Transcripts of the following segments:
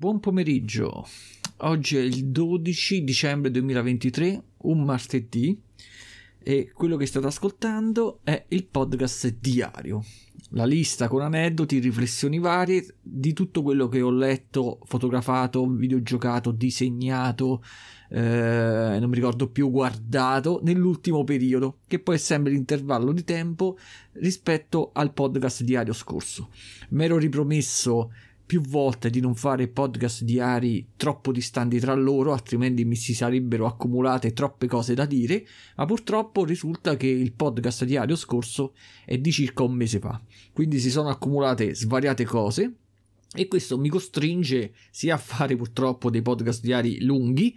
Buon pomeriggio. Oggi è il 12 dicembre 2023, un martedì, e quello che state ascoltando è il podcast diario. La lista con aneddoti, riflessioni varie di tutto quello che ho letto, fotografato, videogiocato, disegnato, eh, non mi ricordo più guardato nell'ultimo periodo, che poi è sempre l'intervallo di tempo rispetto al podcast diario scorso. Mi ero ripromesso più volte di non fare podcast diari troppo distanti tra loro, altrimenti mi si sarebbero accumulate troppe cose da dire, ma purtroppo risulta che il podcast diario scorso è di circa un mese fa, quindi si sono accumulate svariate cose e questo mi costringe sia a fare purtroppo dei podcast diari lunghi,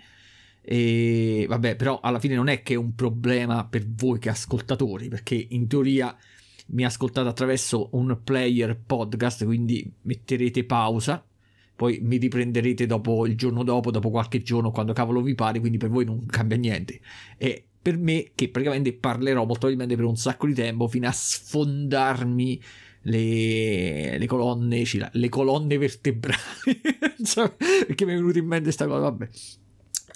e vabbè, però alla fine non è che è un problema per voi che ascoltatori, perché in teoria mi ascoltate attraverso un player podcast, quindi metterete pausa, poi mi riprenderete dopo il giorno dopo, dopo qualche giorno, quando cavolo vi pare, quindi per voi non cambia niente. E per me, che praticamente parlerò molto probabilmente per un sacco di tempo, fino a sfondarmi le, le colonne, le colonne vertebrali, perché mi è venuta in mente questa cosa, vabbè.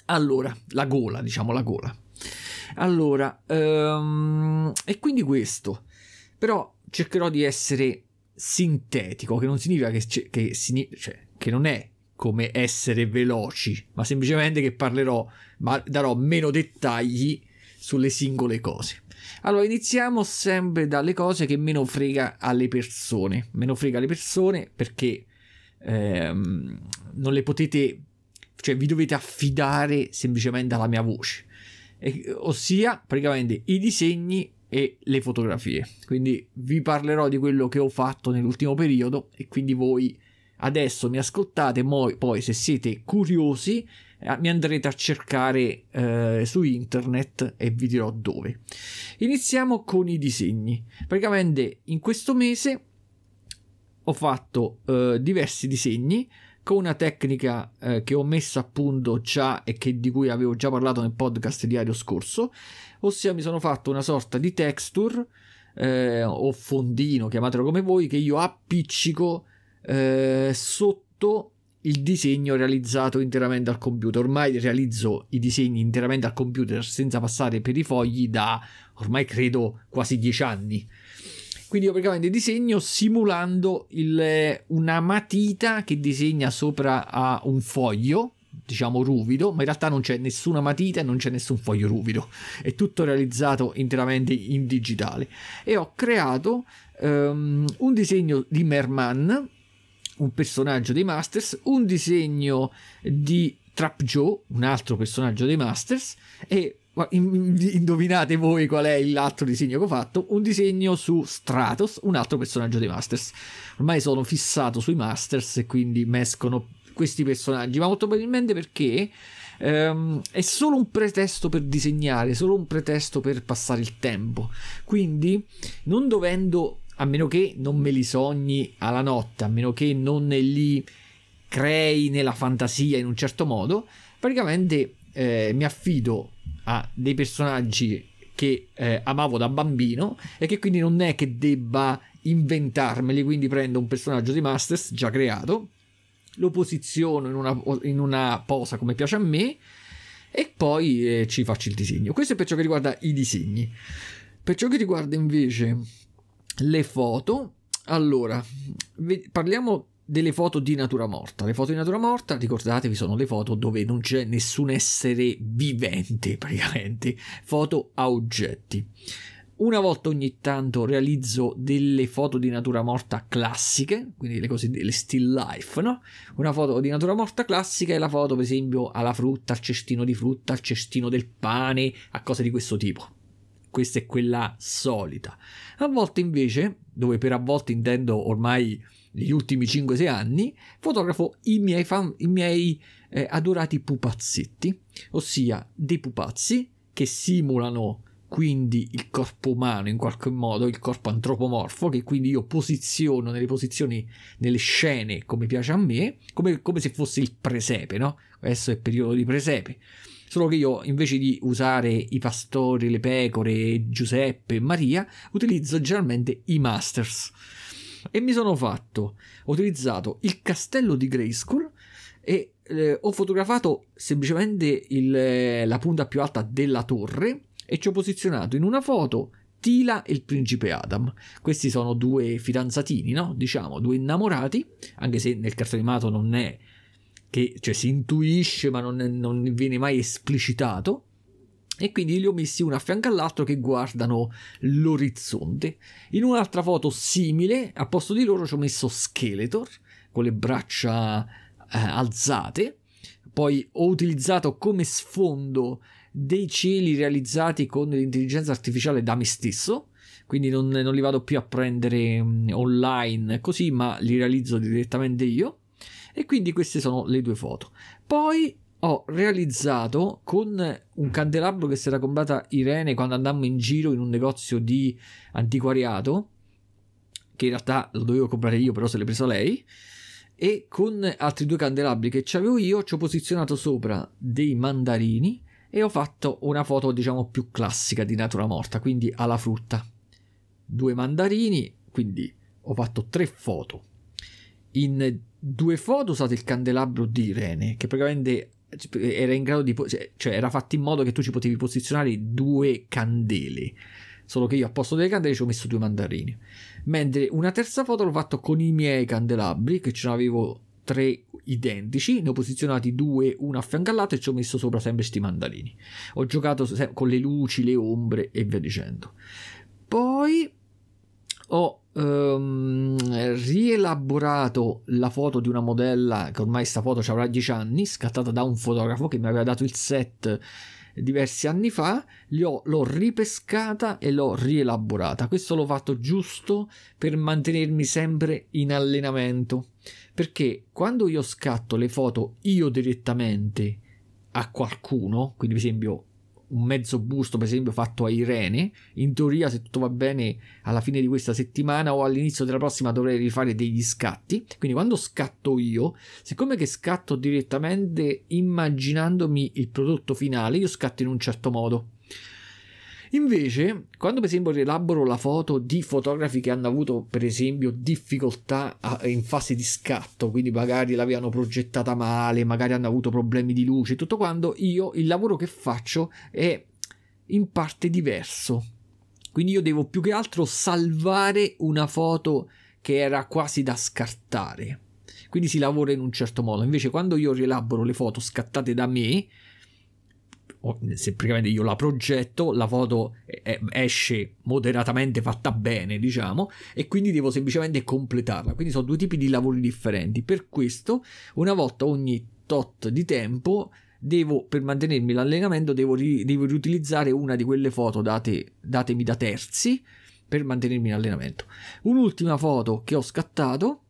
Allora, la gola, diciamo la gola. Allora, um, e quindi questo. Però cercherò di essere sintetico, che non significa che, che, cioè, che non è come essere veloci, ma semplicemente che parlerò, ma darò meno dettagli sulle singole cose. Allora, iniziamo sempre dalle cose che meno frega alle persone. Meno frega alle persone perché ehm, non le potete, cioè vi dovete affidare semplicemente alla mia voce. E, ossia, praticamente i disegni e le fotografie. Quindi vi parlerò di quello che ho fatto nell'ultimo periodo e quindi voi adesso mi ascoltate, poi, se siete curiosi eh, mi andrete a cercare eh, su internet e vi dirò dove. Iniziamo con i disegni. Praticamente in questo mese ho fatto eh, diversi disegni con una tecnica eh, che ho messo a punto già e che, di cui avevo già parlato nel podcast diario scorso, ossia mi sono fatto una sorta di texture eh, o fondino, chiamatelo come voi, che io appiccico eh, sotto il disegno realizzato interamente al computer. Ormai realizzo i disegni interamente al computer senza passare per i fogli da ormai credo quasi dieci anni. Quindi io praticamente disegno simulando il, una matita che disegna sopra a un foglio, diciamo ruvido, ma in realtà non c'è nessuna matita e non c'è nessun foglio ruvido. È tutto realizzato interamente in digitale. E ho creato um, un disegno di Merman, un personaggio dei Masters, un disegno di Trap Joe, un altro personaggio dei Masters, e indovinate voi qual è l'altro disegno che ho fatto? Un disegno su Stratos, un altro personaggio dei Masters. Ormai sono fissato sui Masters e quindi mescono questi personaggi, ma molto probabilmente perché um, è solo un pretesto per disegnare, solo un pretesto per passare il tempo. Quindi, non dovendo, a meno che non me li sogni alla notte, a meno che non li crei nella fantasia in un certo modo, praticamente eh, mi affido a dei personaggi che eh, amavo da bambino e che quindi non è che debba inventarmeli, quindi prendo un personaggio di Masters già creato, lo posiziono in una, in una posa come piace a me e poi eh, ci faccio il disegno. Questo è per ciò che riguarda i disegni. Per ciò che riguarda invece le foto, allora, parliamo delle foto di natura morta. Le foto di natura morta, ricordatevi, sono le foto dove non c'è nessun essere vivente, praticamente, foto a oggetti. Una volta ogni tanto realizzo delle foto di natura morta classiche, quindi le cosiddette still life, no? Una foto di natura morta classica è la foto, per esempio, alla frutta, al cestino di frutta, al cestino del pane, a cose di questo tipo. Questa è quella solita. A volte invece, dove per a volte intendo ormai negli ultimi 5-6 anni, fotografo i miei, fan, i miei eh, adorati pupazzetti, ossia dei pupazzi che simulano quindi il corpo umano in qualche modo, il corpo antropomorfo, che quindi io posiziono nelle posizioni, nelle scene come piace a me, come, come se fosse il presepe, no? Adesso è periodo di presepe. Solo che io invece di usare i pastori, le pecore, Giuseppe e Maria, utilizzo generalmente i masters e mi sono fatto, ho utilizzato il castello di Grayskull e eh, ho fotografato semplicemente il, la punta più alta della torre e ci ho posizionato in una foto Tila e il principe Adam. Questi sono due fidanzatini, no? Diciamo, due innamorati, anche se nel cartone animato non è che cioè, si intuisce ma non, non viene mai esplicitato. E quindi li ho messi uno a fianco all'altro che guardano l'orizzonte. In un'altra foto simile, a posto di loro ci ho messo Skeletor con le braccia eh, alzate. Poi ho utilizzato come sfondo dei cieli realizzati con l'intelligenza artificiale da me stesso. Quindi non, non li vado più a prendere um, online così, ma li realizzo direttamente io. E quindi queste sono le due foto. Poi ho realizzato con un candelabro che si era comprata Irene quando andammo in giro in un negozio di antiquariato, che in realtà lo dovevo comprare io, però se l'è preso lei e con altri due candelabri che avevo io ci ho posizionato sopra dei mandarini e ho fatto una foto diciamo più classica di natura morta quindi alla frutta. Due mandarini quindi ho fatto tre foto. In due foto ho usato il candelabro di Irene che praticamente era in grado di cioè era fatto in modo che tu ci potevi posizionare due candele. Solo che io a posto delle candele ci ho messo due mandarini. Mentre una terza foto l'ho fatto con i miei candelabri, che ce n'avevo tre identici, ne ho posizionati due uno a fianco all'altro e ci ho messo sopra sempre questi mandarini. Ho giocato con le luci, le ombre e via dicendo. Poi ho um, rielaborato la foto di una modella che ormai sta foto ci avrà 10 anni, scattata da un fotografo che mi aveva dato il set diversi anni fa, ho, l'ho ripescata e l'ho rielaborata. Questo l'ho fatto giusto per mantenermi sempre in allenamento. Perché quando io scatto le foto io direttamente a qualcuno, quindi per esempio un mezzo busto, per esempio, fatto a Irene. In teoria, se tutto va bene, alla fine di questa settimana o all'inizio della prossima dovrei rifare degli scatti. Quindi, quando scatto io, siccome che scatto direttamente immaginandomi il prodotto finale, io scatto in un certo modo. Invece, quando per esempio rielaboro la foto di fotografi che hanno avuto per esempio difficoltà in fase di scatto, quindi magari l'avevano progettata male, magari hanno avuto problemi di luce, tutto quanto, io il lavoro che faccio è in parte diverso. Quindi io devo più che altro salvare una foto che era quasi da scartare. Quindi si lavora in un certo modo. Invece quando io rielaboro le foto scattate da me, se praticamente io la progetto, la foto esce moderatamente fatta bene, diciamo, e quindi devo semplicemente completarla. Quindi sono due tipi di lavori differenti. Per questo, una volta ogni tot di tempo, devo, per mantenermi l'allenamento, devo, ri, devo riutilizzare una di quelle foto date, datemi da terzi per mantenermi in allenamento. Un'ultima foto che ho scattato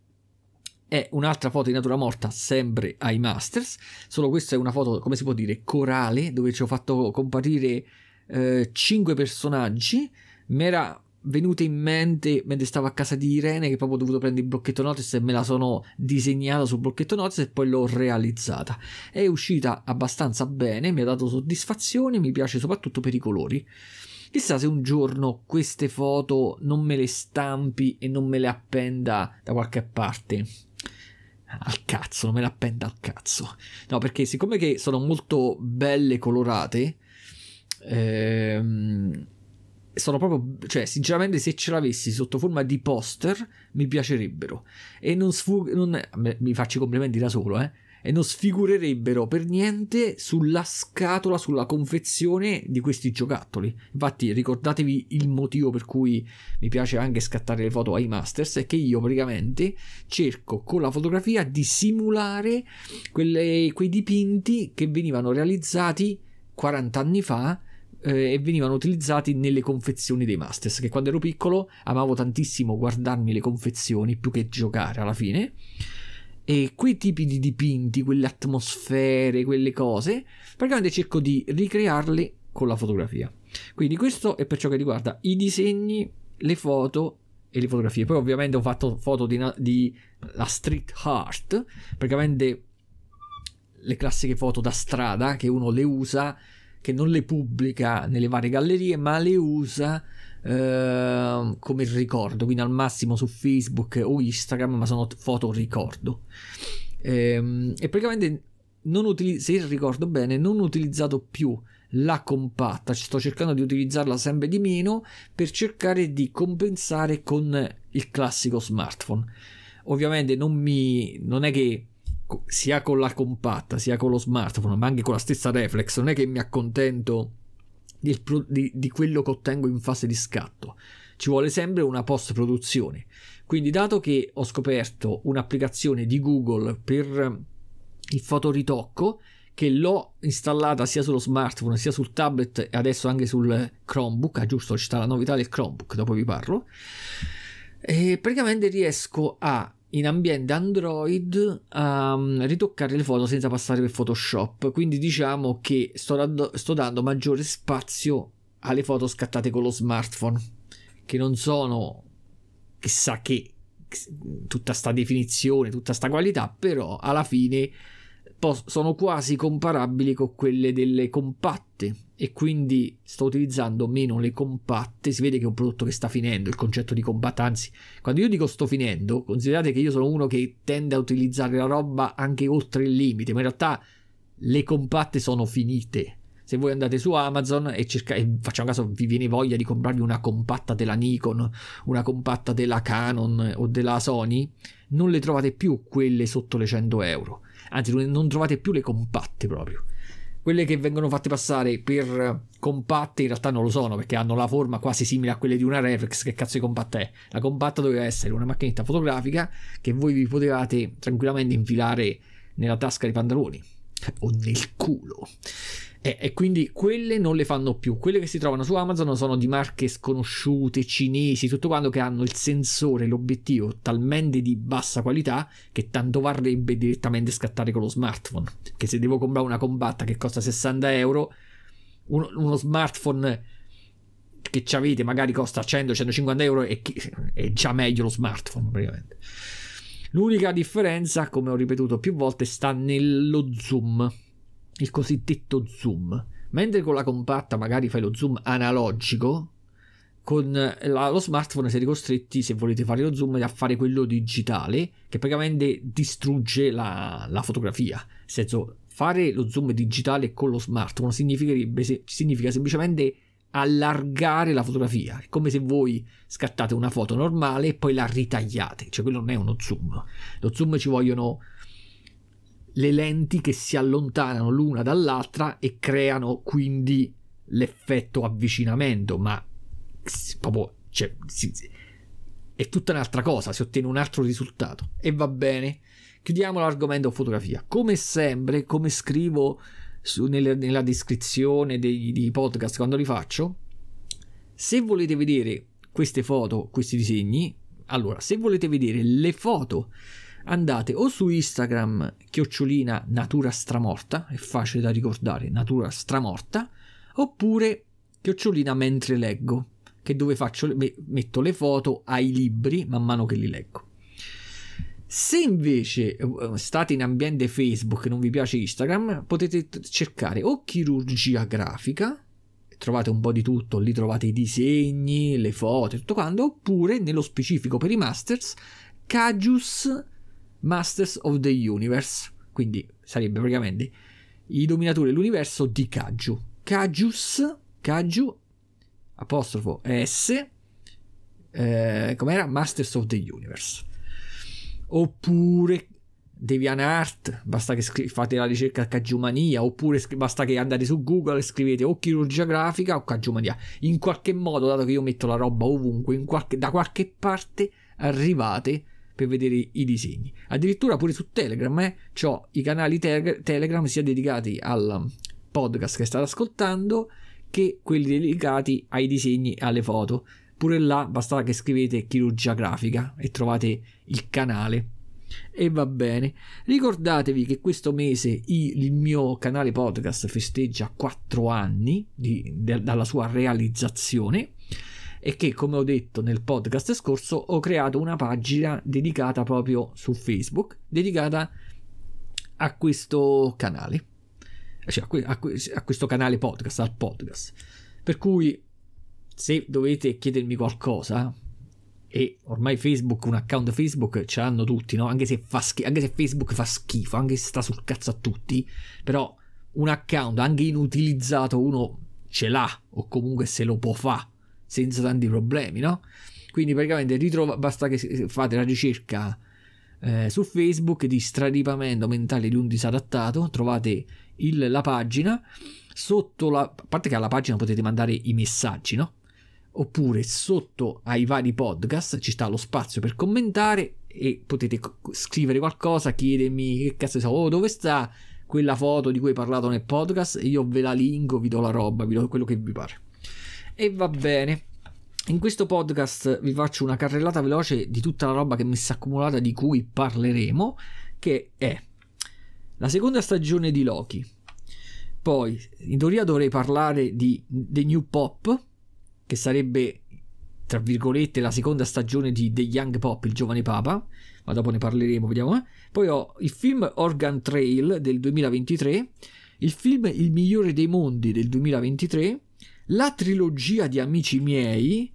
è un'altra foto di natura morta sempre ai Masters, solo questa è una foto, come si può dire, corale, dove ci ho fatto comparire eh, 5 personaggi, mi era venuta in mente mentre stavo a casa di Irene che proprio ho dovuto prendere il blocchetto notice e me la sono disegnata sul blocchetto notice e poi l'ho realizzata. È uscita abbastanza bene, mi ha dato soddisfazione, mi piace soprattutto per i colori. Chissà se un giorno queste foto non me le stampi e non me le appenda da qualche parte al cazzo, non me la appenda al cazzo. No, perché siccome che sono molto belle colorate, ehm, sono proprio, cioè, sinceramente, se ce l'avessi sotto forma di poster, mi piacerebbero. E non sfug... Non, mi faccio i complimenti da solo, eh e non sfigurerebbero per niente sulla scatola, sulla confezione di questi giocattoli. Infatti ricordatevi il motivo per cui mi piace anche scattare le foto ai Masters, è che io praticamente cerco con la fotografia di simulare quelle, quei dipinti che venivano realizzati 40 anni fa eh, e venivano utilizzati nelle confezioni dei Masters, che quando ero piccolo amavo tantissimo guardarmi le confezioni più che giocare alla fine e quei tipi di dipinti, quelle atmosfere, quelle cose, praticamente cerco di ricrearle con la fotografia. Quindi questo è per ciò che riguarda i disegni, le foto e le fotografie. Poi ovviamente ho fatto foto di, di la street art, praticamente le classiche foto da strada che uno le usa, che non le pubblica nelle varie gallerie, ma le usa Ehm, come ricordo, quindi al massimo su Facebook o Instagram, ma sono foto ricordo. ehm, e praticamente utilizzo, se ricordo bene, non ho utilizzato più la compatta, sto cercando di utilizzarla sempre di meno per cercare di compensare con il classico smartphone. Ovviamente non mi non è che sia con la compatta sia con lo smartphone, ma anche con la stessa reflex, non è che mi accontento di, di, di quello che ottengo in fase di scatto. Ci vuole sempre una post produzione. Quindi, dato che ho scoperto un'applicazione di Google per il fotoritocco, che l'ho installata sia sullo smartphone sia sul tablet e adesso anche sul Chromebook. Ah, giusto, c'è la novità del Chromebook, dopo vi parlo. E praticamente riesco a in ambiente Android a um, ritoccare le foto senza passare per Photoshop. Quindi diciamo che sto dando, sto dando maggiore spazio alle foto scattate con lo smartphone, che non sono chissà che tutta sta definizione, tutta sta qualità, però alla fine sono quasi comparabili con quelle delle compatte e quindi sto utilizzando meno le compatte. Si vede che è un prodotto che sta finendo il concetto di compatta anzi quando io dico sto finendo considerate che io sono uno che tende a utilizzare la roba anche oltre il limite ma in realtà le compatte sono finite. Se voi andate su Amazon e cercate, facciamo caso, vi viene voglia di comprarvi una compatta della Nikon, una compatta della Canon o della Sony, non le trovate più quelle sotto le 100 euro. Anzi non trovate più le compatte proprio. Quelle che vengono fatte passare per compatte in realtà non lo sono perché hanno la forma quasi simile a quelle di una reflex. Che cazzo di compatta è? La compatta doveva essere una macchinetta fotografica che voi vi potevate tranquillamente infilare nella tasca dei pantaloni o nel culo. E, e, quindi quelle non le fanno più. Quelle che si trovano su Amazon sono di marche sconosciute, cinesi, tutto quanto che hanno il sensore, l'obiettivo talmente di bassa qualità che tanto varrebbe direttamente scattare con lo smartphone. Che se devo comprare una compatta che costa 60 euro, uno, uno smartphone che ci avete magari costa 100-150 euro e è già meglio lo smartphone praticamente. L'unica differenza, come ho ripetuto più volte, sta nello zoom il cosiddetto zoom. Mentre con la compatta magari fai lo zoom analogico, con la, lo smartphone siete costretti, se volete fare lo zoom, a fare quello digitale, che praticamente distrugge la, la fotografia. Nel senso, fare lo zoom digitale con lo smartphone significa semplicemente allargare la fotografia. È come se voi scattate una foto normale e poi la ritagliate. Cioè, quello non è uno zoom. Lo zoom ci vogliono le lenti che si allontanano l'una dall'altra e creano quindi l'effetto avvicinamento, ma proprio cioè, si, è tutta un'altra cosa, si ottiene un altro risultato e va bene. Chiudiamo l'argomento fotografia. Come sempre, come scrivo su, nelle, nella descrizione dei, dei podcast quando li faccio, se volete vedere queste foto, questi disegni, allora, se volete vedere le foto andate o su Instagram chiocciolina natura stramorta, è facile da ricordare, natura stramorta, oppure chiocciolina mentre leggo, che dove faccio, metto le foto ai libri man mano che li leggo. Se invece eh, state in ambiente Facebook e non vi piace Instagram, potete cercare o chirurgia grafica, trovate un po' di tutto, lì trovate i disegni, le foto e tutto quanto, oppure nello specifico per i masters, Cajus Masters of the Universe, quindi sarebbe praticamente i dominatori dell'universo di Kaju. Kajus, Kaju, apostrofo S, eh, com'era? Masters of the Universe. Oppure DeviantArt, basta che scri- fate la ricerca Kajumania, oppure scri- basta che andate su Google e scrivete o chirurgia grafica o Kajumania. In qualche modo, dato che io metto la roba ovunque, qualche, da qualche parte arrivate per vedere i disegni. Addirittura pure su Telegram eh, ho i canali te- Telegram sia dedicati al podcast che state ascoltando che quelli dedicati ai disegni e alle foto. Pure là basta che scrivete chirurgia grafica e trovate il canale. E va bene. Ricordatevi che questo mese il mio canale podcast festeggia 4 anni di, de, dalla sua realizzazione e che come ho detto nel podcast scorso ho creato una pagina dedicata proprio su Facebook, dedicata a questo canale, cioè a, que- a, que- a questo canale podcast, al podcast. Per cui se dovete chiedermi qualcosa, e ormai Facebook, un account Facebook ce l'hanno tutti, no? Anche se, fa schifo, anche se Facebook fa schifo, anche se sta sul cazzo a tutti, però un account anche inutilizzato uno ce l'ha o comunque se lo può fare senza tanti problemi, no? Quindi praticamente ritrova, basta che fate la ricerca eh, su Facebook di straripamento mentale di un disadattato, trovate il, la pagina, sotto la... a parte che alla pagina potete mandare i messaggi, no? Oppure sotto ai vari podcast ci sta lo spazio per commentare e potete scrivere qualcosa, chiedermi che cazzo so, oh, dove sta quella foto di cui hai parlato nel podcast, io ve la linko, vi do la roba, vi do quello che vi pare. E va bene. In questo podcast vi faccio una carrellata veloce di tutta la roba che mi è accumulata di cui parleremo, che è la seconda stagione di Loki. Poi, in teoria dovrei parlare di The New Pop, che sarebbe, tra virgolette, la seconda stagione di The Young Pop, il giovane papa, ma dopo ne parleremo, vediamo. Eh. Poi ho il film Organ Trail del 2023, il film Il migliore dei mondi del 2023, la trilogia di Amici miei,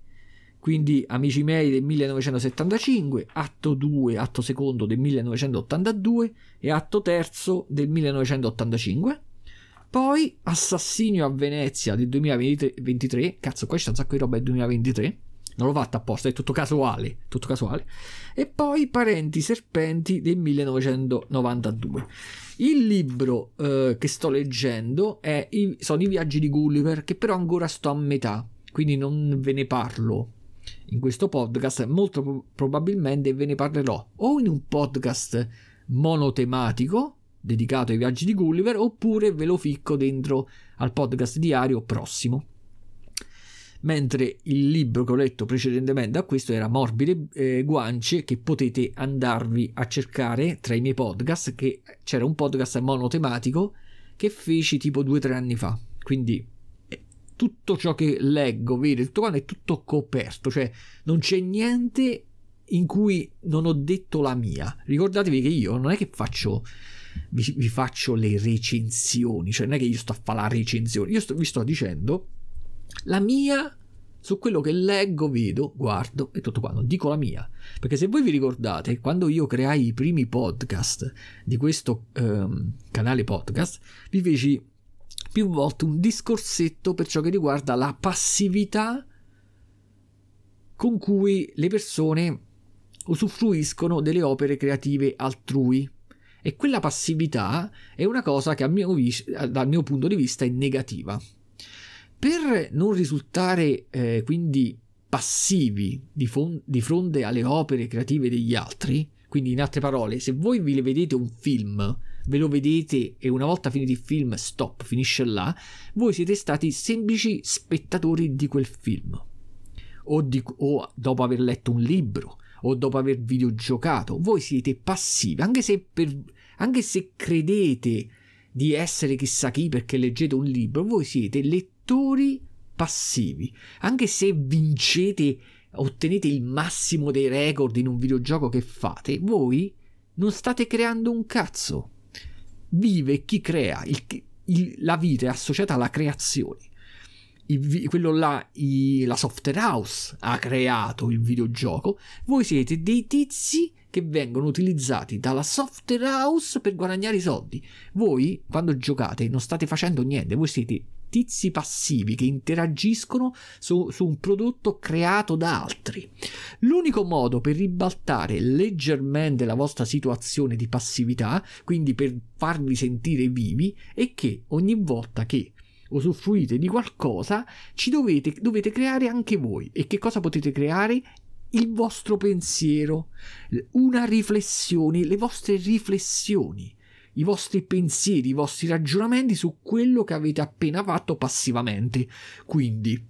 quindi Amici miei del 1975, atto 2, atto secondo del 1982 e atto terzo del 1985. Poi Assassinio a Venezia del 2023, cazzo qua c'è un sacco di roba del 2023, non l'ho fatta apposta, è tutto casuale, tutto casuale. E poi Parenti Serpenti del 1992. Il libro eh, che sto leggendo è, sono i viaggi di Gulliver, che però ancora sto a metà, quindi non ve ne parlo in questo podcast, molto probabilmente ve ne parlerò o in un podcast monotematico dedicato ai viaggi di Gulliver oppure ve lo ficco dentro al podcast diario prossimo. Mentre il libro che ho letto precedentemente a questo era Morbide eh, Guance che potete andarvi a cercare tra i miei podcast che c'era un podcast monotematico che feci tipo due o tre anni fa. Quindi tutto ciò che leggo, vedo, tutto quanto è tutto coperto, cioè non c'è niente in cui non ho detto la mia. Ricordatevi che io non è che faccio vi, vi faccio le recensioni, cioè non è che io sto a fare la recensione, io sto, vi sto dicendo la mia su quello che leggo, vedo, guardo e tutto quanto. Dico la mia. Perché se voi vi ricordate, quando io creai i primi podcast di questo um, canale podcast, vi feci più volte un discorsetto per ciò che riguarda la passività con cui le persone usufruiscono delle opere creative altrui. E quella passività è una cosa che mio vis- dal mio punto di vista è negativa. Per non risultare eh, quindi passivi di, fon- di fronte alle opere creative degli altri, quindi in altre parole, se voi vi vedete un film ve lo vedete e una volta finito il film, stop, finisce là, voi siete stati semplici spettatori di quel film. O, di, o dopo aver letto un libro, o dopo aver videogiocato, voi siete passivi, anche se, per, anche se credete di essere chissà chi perché leggete un libro, voi siete lettori passivi, anche se vincete, ottenete il massimo dei record in un videogioco che fate, voi non state creando un cazzo vive chi crea, il, il, la vita è associata alla creazione. Il, quello là, la software house ha creato il videogioco, voi siete dei tizi che vengono utilizzati dalla software house per guadagnare i soldi. Voi, quando giocate, non state facendo niente, voi siete tizi passivi che interagiscono su, su, un prodotto creato da altri. L'unico modo per ribaltare leggermente la vostra situazione di passività, quindi per farvi sentire vivi, è che ogni volta che usufruite di qualcosa, ci dovete, dovete creare anche voi. E che cosa potete creare? Il vostro pensiero, una riflessione, le vostre riflessioni i vostri pensieri, i vostri ragionamenti su quello che avete appena fatto passivamente. Quindi,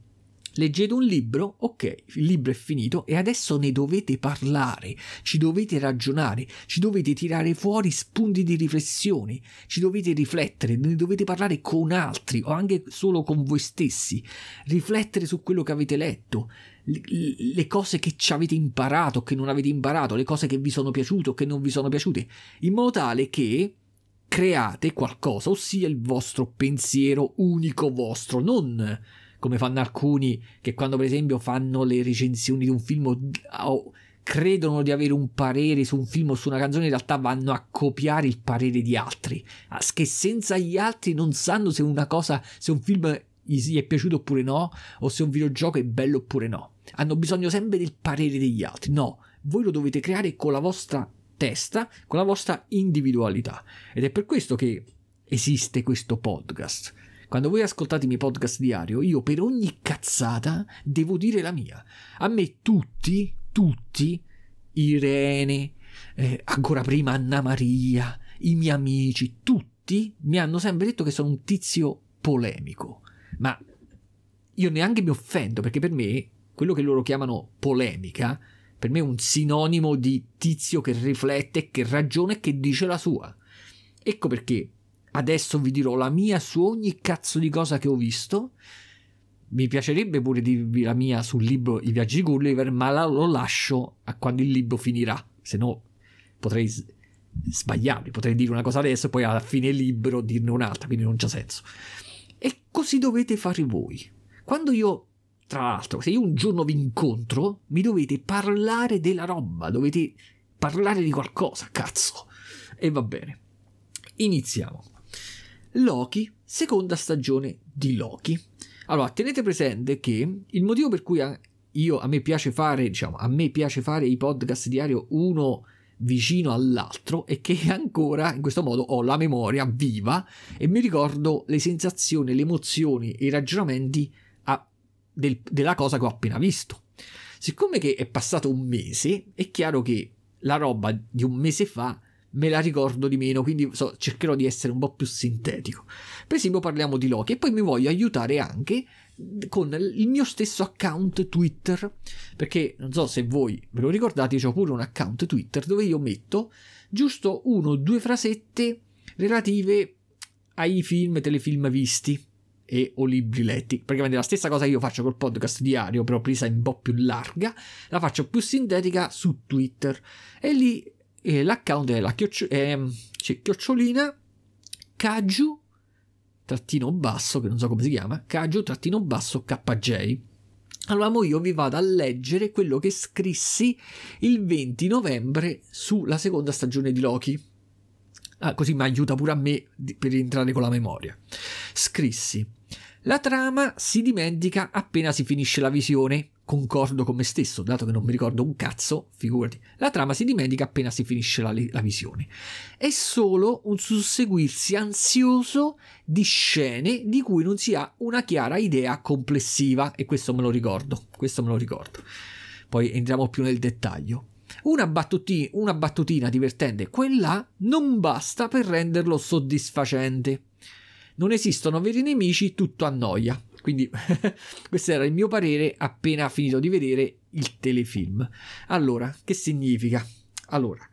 Leggete un libro, ok, il libro è finito e adesso ne dovete parlare, ci dovete ragionare, ci dovete tirare fuori spunti di riflessione, ci dovete riflettere, ne dovete parlare con altri o anche solo con voi stessi, riflettere su quello che avete letto, le cose che ci avete imparato, che non avete imparato, le cose che vi sono piaciute o che non vi sono piaciute, in modo tale che create qualcosa, ossia il vostro pensiero unico vostro, non come fanno alcuni che quando per esempio fanno le recensioni di un film o credono di avere un parere su un film o su una canzone, in realtà vanno a copiare il parere di altri, che senza gli altri non sanno se una cosa, se un film gli è piaciuto oppure no, o se un videogioco è bello oppure no. Hanno bisogno sempre del parere degli altri. No, voi lo dovete creare con la vostra testa, con la vostra individualità. Ed è per questo che esiste questo podcast. Quando voi ascoltate i miei podcast diario, io per ogni cazzata devo dire la mia. A me tutti, tutti, Irene, eh, ancora prima Anna Maria, i miei amici, tutti mi hanno sempre detto che sono un tizio polemico. Ma io neanche mi offendo perché per me quello che loro chiamano polemica, per me è un sinonimo di tizio che riflette, che ragiona e che dice la sua. Ecco perché adesso vi dirò la mia su ogni cazzo di cosa che ho visto mi piacerebbe pure dirvi la mia sul libro I viaggi di Gulliver, ma la, lo lascio a quando il libro finirà, se no potrei sbagliarmi, potrei dire una cosa adesso e poi alla fine libro dirne un'altra, quindi non c'ha senso. E così dovete fare voi. Quando io, tra l'altro, se io un giorno vi incontro, mi dovete parlare della roba, dovete parlare di qualcosa, cazzo. E va bene. Iniziamo. Loki, seconda stagione di Loki. Allora, tenete presente che il motivo per cui io, a me piace fare, diciamo, a me piace fare i podcast diario uno vicino all'altro è che ancora in questo modo ho la memoria viva e mi ricordo le sensazioni, le emozioni i ragionamenti del, della cosa che ho appena visto. Siccome che è passato un mese, è chiaro che la roba di un mese fa me la ricordo di meno, quindi so, cercherò di essere un po' più sintetico. Per esempio parliamo di Loki e poi mi voglio aiutare anche con il mio stesso account Twitter, perché non so se voi ve lo ricordate, ho pure un account Twitter dove io metto giusto uno o due frasette relative ai film e telefilm visti e o libri letti. Praticamente la stessa cosa che io faccio col podcast diario, però presa un po' più larga, la faccio più sintetica su Twitter. E lì e l'account è la chioccio- eh, cioè, chiocciolina Kaju trattino basso, che non so come si chiama, Kaju trattino basso KJ. Allora io vi vado a leggere quello che scrissi il 20 novembre sulla seconda stagione di Loki. Ah, così mi aiuta pure a me per entrare con la memoria. Scrissi: La trama si dimentica appena si finisce la visione concordo con me stesso, dato che non mi ricordo un cazzo, figurati, la trama si dimentica appena si finisce la, la visione. È solo un susseguirsi ansioso di scene di cui non si ha una chiara idea complessiva, e questo me lo ricordo, questo me lo ricordo. Poi entriamo più nel dettaglio. Una, battuti- una battutina divertente, quella non basta per renderlo soddisfacente. Non esistono veri nemici, tutto annoia. Quindi questo era il mio parere appena finito di vedere il telefilm. Allora, che significa? Allora,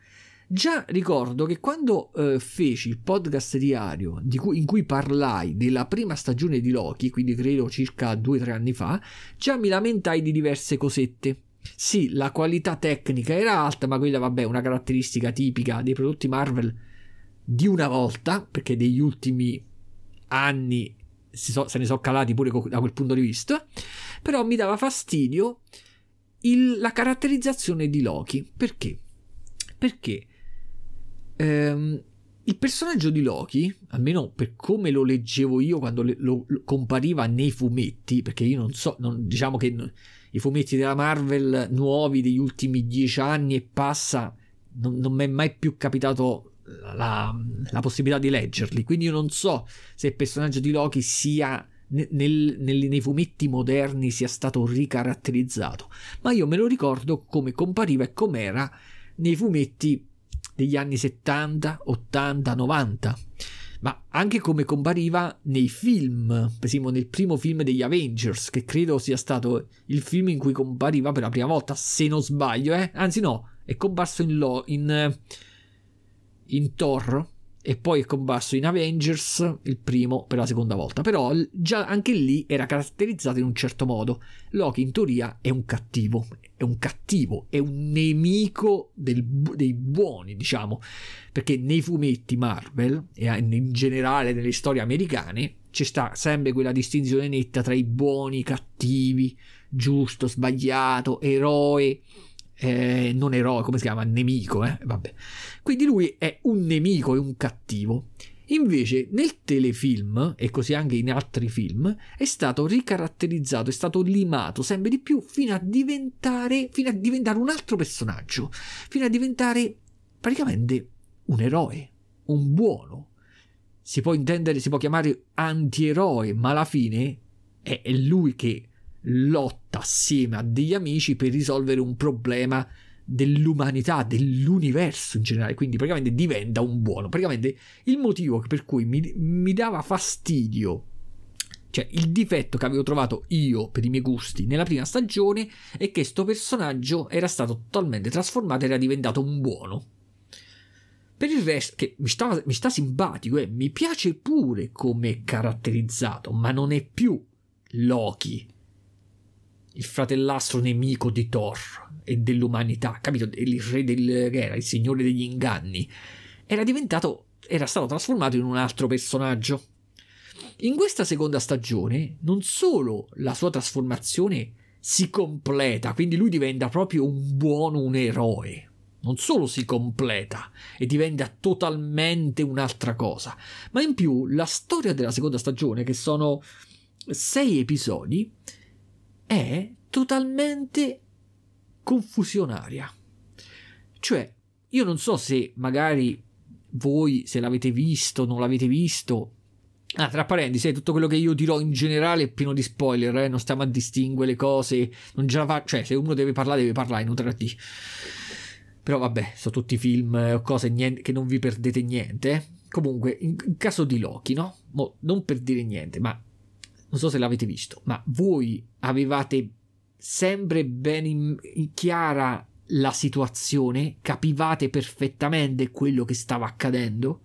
già ricordo che quando eh, feci il podcast diario cui, in cui parlai della prima stagione di Loki, quindi credo circa due o tre anni fa, già mi lamentai di diverse cosette. Sì, la qualità tecnica era alta, ma quella, vabbè, è una caratteristica tipica dei prodotti Marvel di una volta, perché degli ultimi anni so, se ne sono calati pure da quel punto di vista, però mi dava fastidio il, la caratterizzazione di Loki. Perché? Perché ehm, il personaggio di Loki, almeno per come lo leggevo io quando le, lo, lo, compariva nei fumetti, perché io non so, non, diciamo che no, i fumetti della Marvel nuovi degli ultimi dieci anni e passa, non, non mi è mai più capitato la, la, possibilità di leggerli. Quindi io non so se il personaggio di Loki sia nel, nel, nei fumetti moderni sia stato ricaratterizzato, ma io me lo ricordo come compariva e com'era nei fumetti degli anni 70, 80, 90 ma anche come compariva nei film, per esempio nel primo film degli Avengers, che credo sia stato il film in cui compariva per la prima volta, se non sbaglio, eh? anzi no, è comparso in, lo, in in Thor e poi è comparso in Avengers il primo per la seconda volta. Però già anche lì era caratterizzato in un certo modo. Loki in teoria è un cattivo, è un cattivo, è un nemico del, dei buoni, diciamo, perché nei fumetti Marvel e in generale nelle storie americane ci sta sempre quella distinzione netta tra i buoni, i cattivi, giusto, sbagliato, eroe, eh, non eroe, come si chiama? Nemico, eh? Vabbè. Quindi lui è un nemico e un cattivo. Invece nel telefilm, e così anche in altri film, è stato ricaratterizzato, è stato limato sempre di più fino a diventare, fino a diventare un altro personaggio, fino a diventare praticamente un eroe, un buono. Si può intendere, si può chiamare antieroe, ma alla fine è, è lui che lotta assieme a degli amici per risolvere un problema dell'umanità, dell'universo in generale, quindi praticamente diventa un buono. Praticamente il motivo per cui mi, mi dava fastidio, cioè il difetto che avevo trovato io per i miei gusti nella prima stagione è che questo personaggio era stato totalmente trasformato e era diventato un buono. Per il resto, che mi, stava, mi sta simpatico, eh, mi piace pure come è caratterizzato, ma non è più Loki il fratellastro nemico di Thor e dell'umanità, capito? Il re del che era il signore degli inganni. Era diventato era stato trasformato in un altro personaggio. In questa seconda stagione, non solo la sua trasformazione si completa, quindi lui diventa proprio un buono, un eroe. Non solo si completa e diventa totalmente un'altra cosa, ma in più la storia della seconda stagione, che sono sei episodi, è totalmente confusionaria. Cioè, io non so se magari voi, se l'avete visto, non l'avete visto. Ah, tra parentesi, tutto quello che io dirò in generale è pieno di spoiler, eh? non stiamo a distinguere le cose. Non ce la fa... Cioè, se uno deve parlare, deve parlare in UTRT. Però vabbè, sono tutti film o eh, cose niente, che non vi perdete niente. Eh? Comunque, in, in, caso di Loki, no? Mo, non per dire niente, ma non so se l'avete visto, ma voi avevate sempre ben in, in chiara la situazione, capivate perfettamente quello che stava accadendo,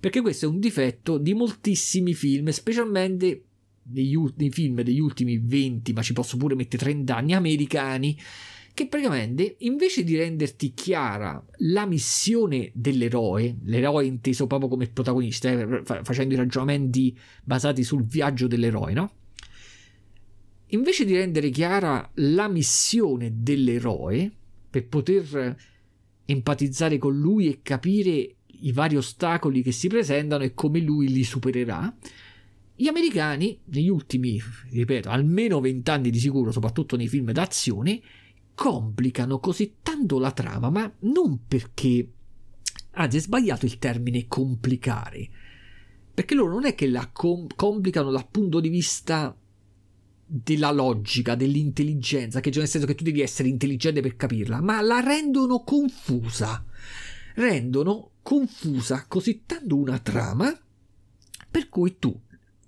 perché questo è un difetto di moltissimi film, specialmente nei film degli ultimi 20, ma ci posso pure mettere 30 anni americani, che praticamente invece di renderti chiara la missione dell'eroe, l'eroe inteso proprio come protagonista, eh, facendo i ragionamenti basati sul viaggio dell'eroe, no? Invece di rendere chiara la missione dell'eroe, per poter empatizzare con lui e capire i vari ostacoli che si presentano e come lui li supererà, gli americani, negli ultimi, ripeto, almeno vent'anni di sicuro, soprattutto nei film d'azione, complicano così tanto la trama, ma non perché... Anzi, è sbagliato il termine complicare, perché loro non è che la com- complicano dal punto di vista della logica, dell'intelligenza, che nel senso che tu devi essere intelligente per capirla, ma la rendono confusa. Rendono confusa così tanto una trama per cui tu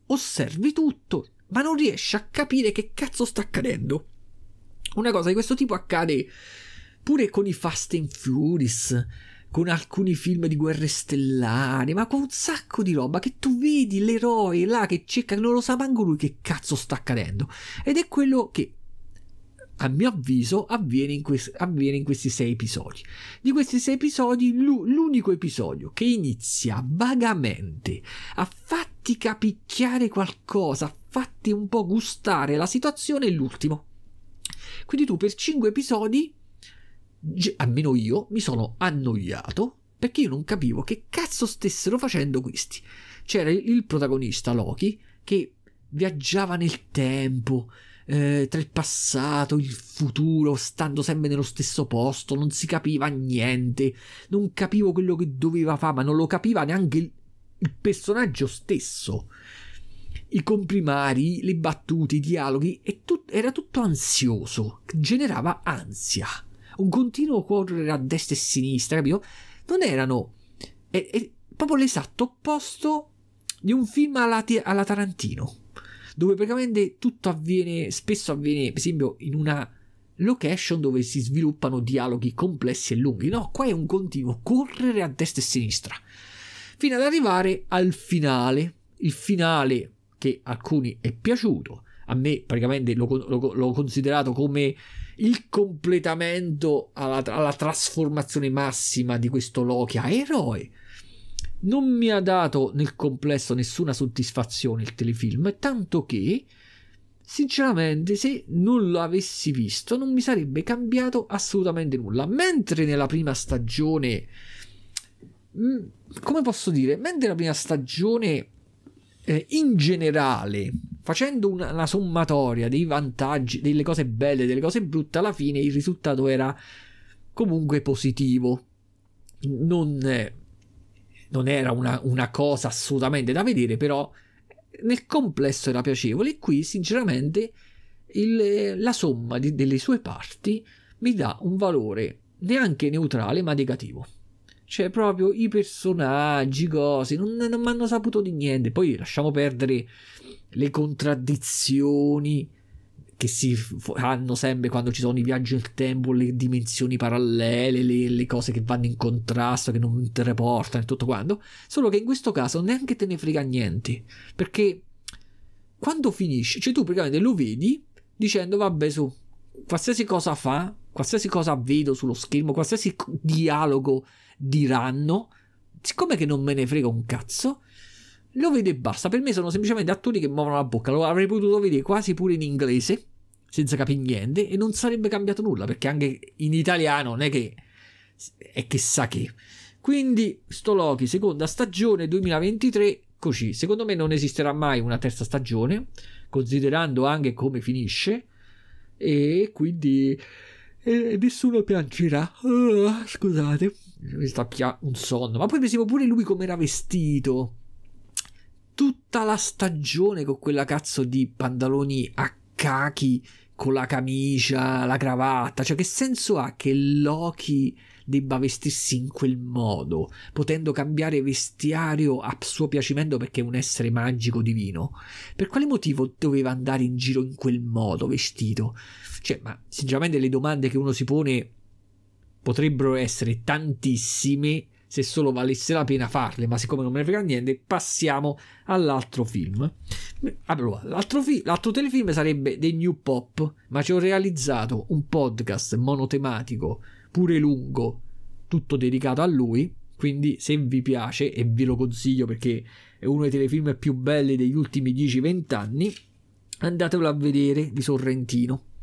osservi tutto, ma non riesci a capire che cazzo sta accadendo. Una cosa di questo tipo accade pure con i Fast and Furious, con alcuni film di guerre stellari, ma con un sacco di roba che tu vedi l'eroe là che cerca, non lo sa manco lui che cazzo sta accadendo. Ed è quello che a mio avviso avviene in, quest- avviene in, questi sei episodi. Di questi sei episodi, l- l'unico episodio che inizia vagamente a fatti capicchiare qualcosa, a fatti un po' gustare la situazione è l'ultimo. Quindi tu per 5 episodi, almeno io, mi sono annoiato perché io non capivo che cazzo stessero facendo questi. C'era il protagonista Loki che viaggiava nel tempo, eh, tra il passato, il futuro, stando sempre nello stesso posto, non si capiva niente, non capivo quello che doveva fare, ma non lo capiva neanche il, il personaggio stesso i comprimari, le battute, i dialoghi, tut- era tutto ansioso, generava ansia, un continuo correre a destra e a sinistra, capito? Non erano... È, è proprio l'esatto opposto di un film alla, alla Tarantino, dove praticamente tutto avviene, spesso avviene, per esempio, in una location dove si sviluppano dialoghi complessi e lunghi. No, qua è un continuo correre a destra e a sinistra, fino ad arrivare al finale. Il finale che a alcuni è piaciuto, a me praticamente l'ho, l'ho, l'ho considerato come il completamento alla, alla, trasformazione massima di questo Loki a eroe. Non mi ha dato nel complesso nessuna soddisfazione il telefilm, tanto che, sinceramente, se non lo avessi visto non mi sarebbe cambiato assolutamente nulla. Mentre nella prima stagione, mm, come posso dire, mentre nella prima stagione eh, in generale, facendo una, una, sommatoria dei vantaggi, delle cose belle, delle cose brutte, alla fine il risultato era comunque positivo. Non, non era una, una cosa assolutamente da vedere, però nel complesso era piacevole. E qui, sinceramente, il, la somma di, delle sue parti mi dà un valore neanche neutrale, ma negativo. Cioè, proprio i personaggi, cose, non, non mi hanno saputo di niente. Poi lasciamo perdere le contraddizioni che si hanno sempre quando ci sono i viaggi nel tempo, le dimensioni parallele, le, le cose che vanno in contrasto, che non ti reportano e tutto quanto. Solo che in questo caso neanche te ne frega niente. Perché quando finisce, cioè tu praticamente lo vedi dicendo vabbè su, qualsiasi cosa fa, qualsiasi cosa vedo sullo schermo, qualsiasi dialogo diranno, siccome che non me ne frega un cazzo, lo vedo e basta. Per me sono semplicemente attori che muovono la bocca. Lo avrei potuto vedere quasi pure in inglese, senza capire niente, e non sarebbe cambiato nulla, perché anche in italiano non è che è che sa che. Quindi, sto Loki, seconda stagione 2023, così. Secondo me non esisterà mai una terza stagione, considerando anche come finisce. E quindi e nessuno piangerà. Uh, scusate, mi sta pia- un sonno. Ma poi pensiamo pure lui come era vestito. Tutta la stagione con quella cazzo di pantaloni a cachi con la camicia, la cravatta. Cioè, che senso ha che Loki debba vestirsi in quel modo, potendo cambiare vestiario a suo piacimento perché è un essere magico divino? Per quale motivo doveva andare in giro in quel modo vestito? Cioè, ma sinceramente le domande che uno si pone potrebbero essere tantissime se solo valesse la pena farle, ma siccome non me ne frega niente, passiamo all'altro film. Allora, l'altro, fi- l'altro telefilm sarebbe The New Pop, ma ci ho realizzato un podcast monotematico, pure lungo, tutto dedicato a lui. Quindi, se vi piace, e ve lo consiglio perché è uno dei telefilm più belli degli ultimi 10-20 anni, andatelo a vedere di Sorrentino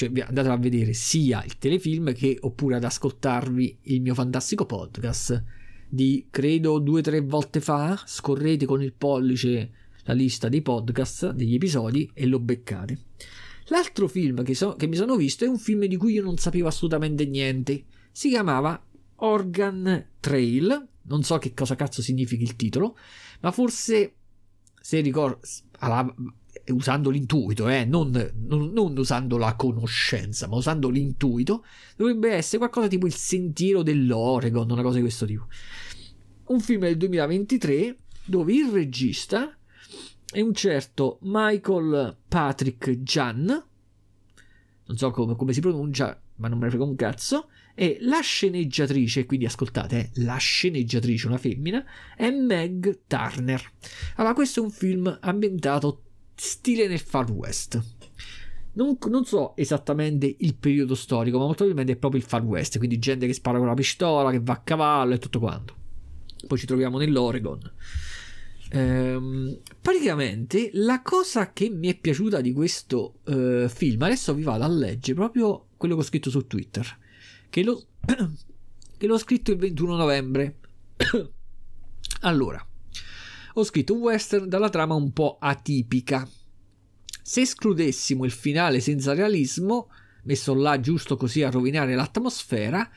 cioè andatelo a vedere sia il telefilm che oppure ad ascoltarvi il mio fantastico podcast di credo due o tre volte fa scorrete con il pollice la lista dei podcast degli episodi e lo beccate. L'altro film che, so, che mi sono visto è un film di cui io non sapevo assolutamente niente. Si chiamava Organ Trail. Non so che cosa cazzo significhi il titolo ma forse se ricordo usando l'intuito, eh, non, non, non, usando la conoscenza, ma usando l'intuito, dovrebbe essere qualcosa tipo il sentiero dell'Oregon, una cosa di questo tipo. Un film del 2023 dove il regista è un certo Michael Patrick Jan, non so come, come si pronuncia, ma non me ne frega un cazzo, e la sceneggiatrice, quindi ascoltate, eh, la sceneggiatrice, una femmina, è Meg Turner. Allora, questo è un film ambientato stile nel Far West. Non, non, so esattamente il periodo storico, ma molto probabilmente è proprio il Far West, quindi gente che spara con la pistola, che va a cavallo e tutto quanto. Poi ci troviamo nell'Oregon. Ehm, praticamente la cosa che mi è piaciuta di questo eh, film, adesso vi vado a leggere proprio quello che ho scritto su Twitter, che, lo, che l'ho scritto il 21 novembre. allora, ho scritto un western dalla trama un po' atipica. Se escludessimo il finale senza realismo, messo là giusto così a rovinare l'atmosfera,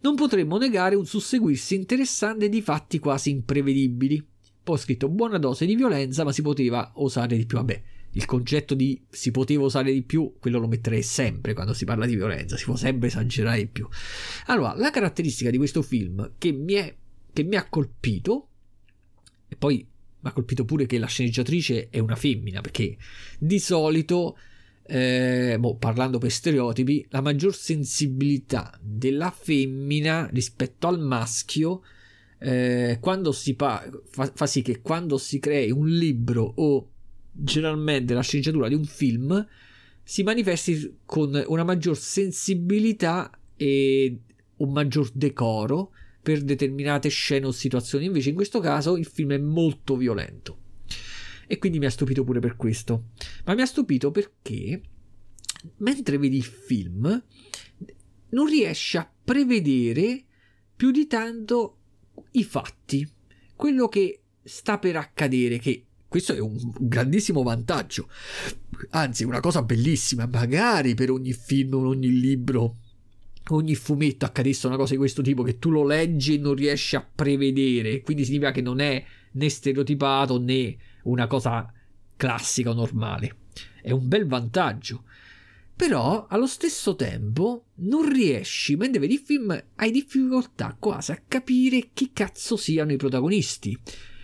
non potremmo negare un susseguirsi interessante di fatti quasi imprevedibili. Poi ho scritto buona dose di violenza, ma si poteva osare di più. Vabbè, il concetto di si poteva usare di più, quello lo metterei sempre quando si parla di violenza, si può sempre esagerare di più. Allora, la caratteristica di questo film che mi, è, che mi ha colpito, e poi ha colpito pure che la sceneggiatrice è una femmina, perché di solito, eh, boh, parlando per stereotipi, la maggior sensibilità della femmina rispetto al maschio eh, quando si pa- fa, fa sì che quando si crei un libro o generalmente la sceneggiatura di un film si manifesti con una maggior sensibilità e un maggior decoro per determinate scene o situazioni. Invece in questo caso il film è molto violento. E quindi mi ha stupito pure per questo. Ma mi ha stupito perché mentre vedi il film non riesci a prevedere più di tanto i fatti, quello che sta per accadere, che questo è un grandissimo vantaggio, anzi una cosa bellissima, magari per ogni film, ogni libro, ogni fumetto accadesse una cosa di questo tipo che tu lo leggi e non riesci a prevedere, quindi significa che non è né stereotipato né una cosa classica o normale. È un bel vantaggio. Però allo stesso tempo non riesci, mentre vedi il film, hai difficoltà quasi a capire chi cazzo siano i protagonisti.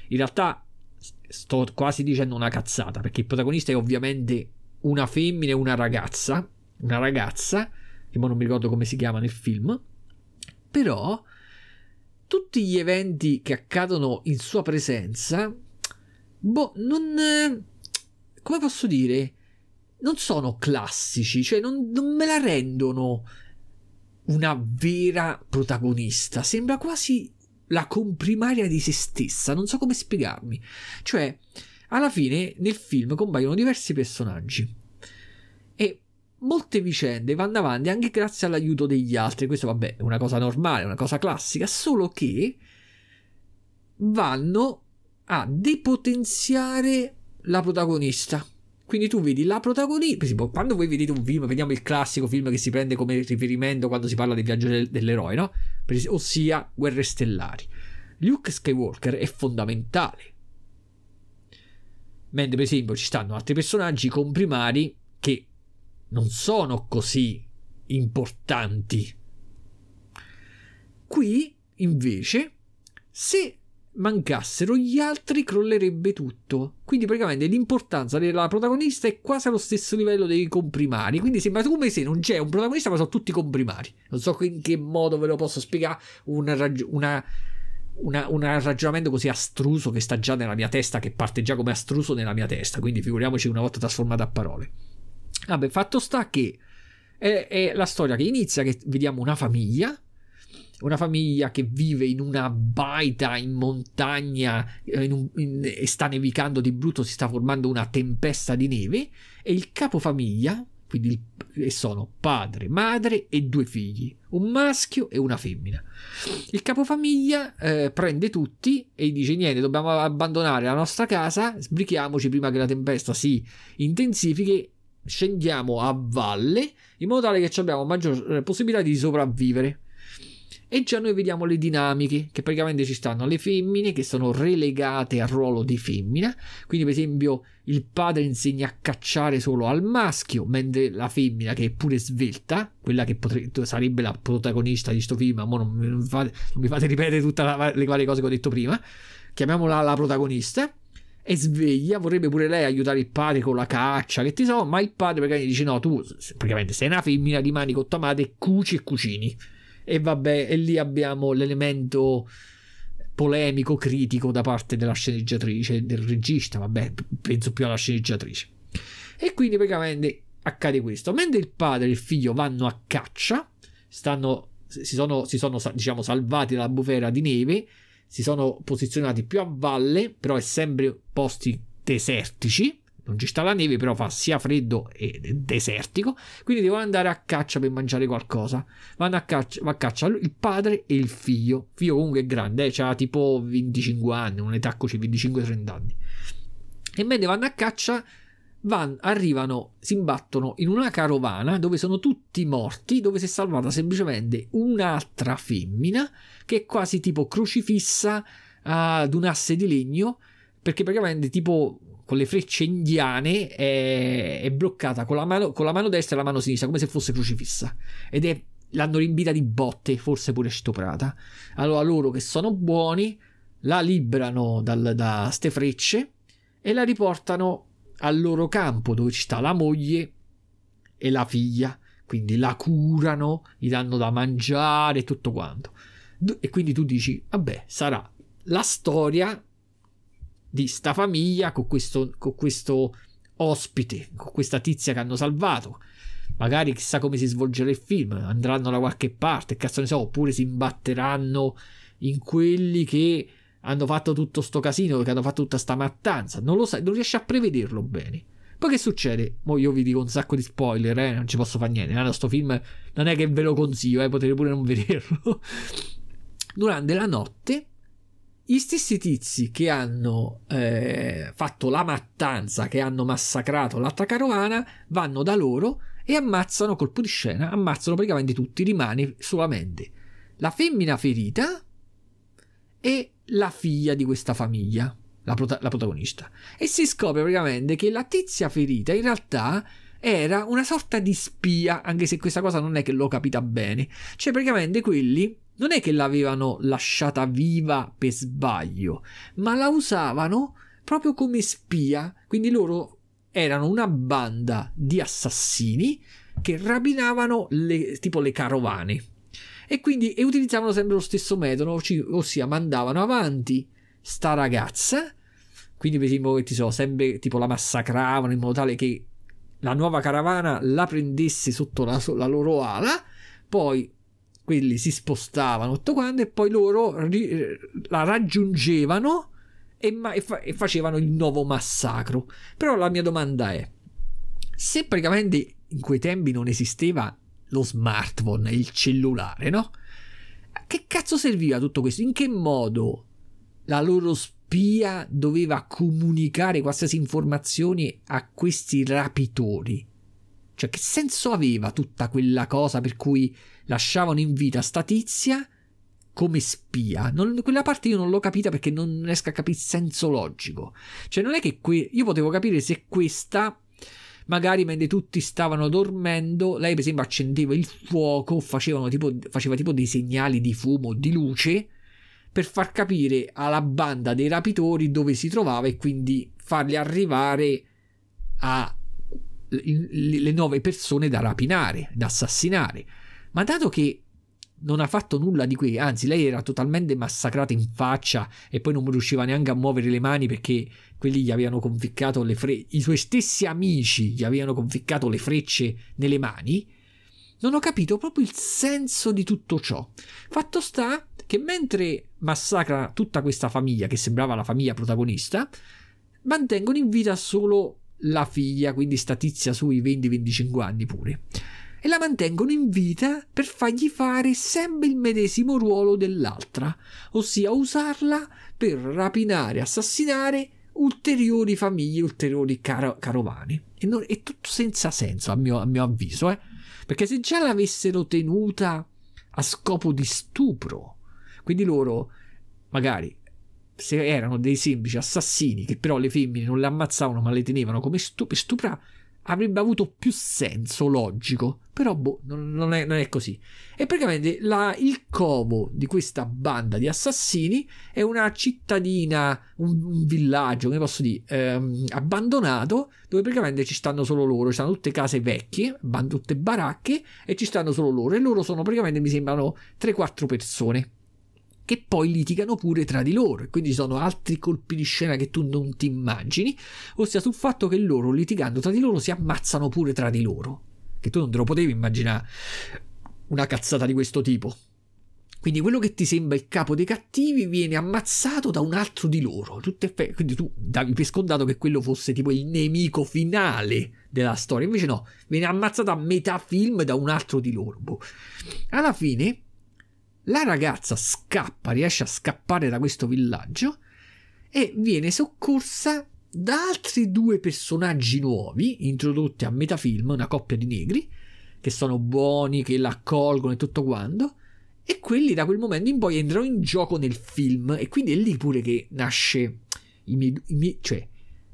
In realtà sto quasi dicendo una cazzata, perché il protagonista è ovviamente una femmina e una ragazza, una ragazza, che non mi ricordo come si chiama nel film, però tutti gli eventi che accadono in sua presenza, boh, non... come posso dire? non sono classici, cioè non, non me la rendono una vera protagonista, sembra quasi la comprimaria di se stessa, non so come spiegarmi. Cioè, alla fine nel film compaiono diversi personaggi molte vicende vanno avanti anche grazie all'aiuto degli altri. Questo, vabbè, è una cosa normale, una cosa classica, solo che vanno a depotenziare la protagonista. Quindi tu vedi la protagonista, quando voi vedete un film, vediamo il classico film che si prende come riferimento quando si parla del viaggio dell'eroe, no? Ossia Guerre Stellari. Luke Skywalker è fondamentale. Mentre per esempio ci stanno altri personaggi comprimari non sono così importanti. Qui invece, se mancassero gli altri crollerebbe tutto. Quindi praticamente l'importanza della protagonista è quasi allo stesso livello dei comprimari. Quindi sembra come se non c'è un protagonista ma sono tutti comprimari. Non so in che modo ve lo posso spiegare una, rag- una, una, un ragionamento così astruso che sta già nella mia testa, che parte già come astruso nella mia testa. Quindi figuriamoci una volta trasformato a parole. Vabbè, fatto sta che è, è la storia che inizia che vediamo una famiglia una famiglia che vive in una baita in montagna in un, in, e sta nevicando di brutto, si sta formando una tempesta di neve e il capofamiglia, quindi il, sono padre, madre e due figli, un maschio e una femmina. Il capofamiglia eh, prende tutti e dice niente, dobbiamo abbandonare la nostra casa, sbrichiamoci prima che la tempesta si intensifichi, scendiamo a valle in modo tale che abbiamo maggior eh, possibilità di sopravvivere. E già noi vediamo le dinamiche, che praticamente ci stanno le femmine che sono relegate al ruolo di femmina, quindi per esempio il padre insegna a cacciare solo al maschio, mentre la femmina che è pure svelta, quella che potrebbe, sarebbe la protagonista di sto film, ma non, non, fate, non mi fate ripetere tutte le varie cose che ho detto prima, chiamiamola la protagonista, è sveglia, vorrebbe pure lei aiutare il padre con la caccia, che ti so, ma il padre praticamente dice no, tu praticamente sei una femmina, rimani madre, cuci e cucini e vabbè, e lì abbiamo l'elemento polemico, critico da parte della sceneggiatrice, del regista, vabbè, penso più alla sceneggiatrice. E quindi praticamente accade questo. Mentre il padre e il figlio vanno a caccia, stanno, si sono, si sono diciamo, salvati dalla bufera di neve, si sono posizionati più a valle, però è sempre posti desertici, non ci sta la neve, però fa sia freddo e desertico. Quindi devono andare a caccia per mangiare qualcosa. Vanno a caccia, va a caccia il padre e il figlio. Il figlio comunque è grande, eh, ha tipo 25 anni, un'età così, 25-30 anni. E mentre vanno a caccia, van, arrivano, si imbattono in una carovana dove sono tutti morti, dove si è salvata semplicemente un'altra femmina che è quasi tipo crocifissa ad un asse di legno perché praticamente tipo con le frecce indiane è, è bloccata con la, mano, con la, mano, destra e la mano sinistra come se fosse crocifissa. Ed è l'hanno riempita di botte forse pure stuprata allora loro che sono buoni la liberano dal, da ste frecce e la riportano al loro campo dove ci sta la moglie e la figlia quindi la curano gli danno da mangiare e tutto quanto e quindi tu dici vabbè sarà la storia di sta famiglia con questo, con questo ospite, con questa tizia che hanno salvato. Magari chissà come si svolgerà il film, andranno da qualche parte, cazzo ne so, oppure si imbatteranno in quelli che hanno fatto tutto sto casino, che hanno fatto tutta sta mattanza. Non lo sai, non riesci a prevederlo bene. Poi che succede? Mo io vi dico un sacco di spoiler, eh? non ci posso fare niente. No, sto film non è che ve lo consiglio, eh? potete pure non vederlo. Durante la notte, gli stessi tizi che hanno eh, fatto la mattanza, che hanno massacrato l'altra carovana, vanno da loro e ammazzano, colpo di scena, ammazzano praticamente tutti. Rimane solamente la femmina ferita e la figlia di questa famiglia, la, prota- la protagonista. E si scopre praticamente che la tizia ferita in realtà era una sorta di spia, anche se questa cosa non è che l'ho capita bene. Cioè, praticamente quelli non è che l'avevano lasciata viva per sbaglio, ma la usavano proprio come spia. Quindi loro erano una banda di assassini che rapinavano le, tipo le carovane e quindi e utilizzavano sempre lo stesso metodo, ossia mandavano avanti sta ragazza, quindi per esempio che ti so, sempre tipo la massacravano in modo tale che la nuova caravana la prendesse sotto la, la loro ala, poi quelli si spostavano tutto quanto e poi loro ri, la raggiungevano e, ma, e, fa, e facevano il nuovo massacro. Però la mia domanda è, se praticamente in quei tempi non esisteva lo smartphone, il cellulare, no? Che cazzo serviva tutto questo? In che modo la loro spia doveva comunicare qualsiasi informazione a questi rapitori? Cioè, che senso aveva tutta quella cosa per cui lasciavano in vita sta tizia come spia? Non, quella parte io non l'ho capita perché non riesco a capire il senso logico. Cioè, non è che que- io potevo capire se questa magari mentre tutti stavano dormendo, lei per esempio accendeva il fuoco, tipo, faceva tipo dei segnali di fumo, di luce, per far capire alla banda dei rapitori dove si trovava e quindi farli arrivare a le nuove persone da rapinare, da assassinare. Ma dato che non ha fatto nulla di qui, anzi lei era totalmente massacrata in faccia e poi non riusciva neanche a muovere le mani perché quelli gli avevano conficcato le frecce, i suoi stessi amici gli avevano conficcato le frecce nelle mani, non ho capito proprio il senso di tutto ciò. Fatto sta che mentre massacra tutta questa famiglia, che sembrava la famiglia protagonista, mantengono in vita solo la figlia, quindi sta tizia sui 20-25 anni pure e la mantengono in vita per fargli fare sempre il medesimo ruolo dell'altra, ossia usarla per rapinare, assassinare ulteriori famiglie, ulteriori caro- carovani. E non, è tutto senza senso, a mio, a mio avviso, eh? perché se già l'avessero tenuta a scopo di stupro, quindi loro magari se erano dei semplici assassini che però le femmine non le ammazzavano ma le tenevano come stup- stupra avrebbe avuto più senso logico. Però boh, non, è, non è, così. E praticamente la, il covo di questa banda di assassini è una cittadina, un, un villaggio, come posso dire, ehm, abbandonato, dove praticamente ci stanno solo loro. Ci stanno tutte case vecchie, tutte baracche, e ci stanno solo loro. E loro sono praticamente, mi sembrano, 3-4 persone che poi litigano pure tra di loro e quindi ci sono altri colpi di scena che tu non ti immagini, ossia sul fatto che loro litigando tra di loro si ammazzano pure tra di loro, che tu non te lo potevi immaginare una cazzata di questo tipo. Quindi quello che ti sembra il capo dei cattivi viene ammazzato da un altro di loro. Fe- quindi tu davi per scontato che quello fosse tipo il nemico finale della storia. Invece no, viene ammazzato a metà film da un altro di loro. Boh. Alla fine la ragazza scappa, riesce a scappare da questo villaggio e viene soccorsa da altri due personaggi nuovi introdotti a metà film, una coppia di negri che sono buoni, che la accolgono e tutto quanto. E quelli da quel momento in poi entrano in gioco nel film e quindi è lì pure che nasce i miei, i miei, cioè,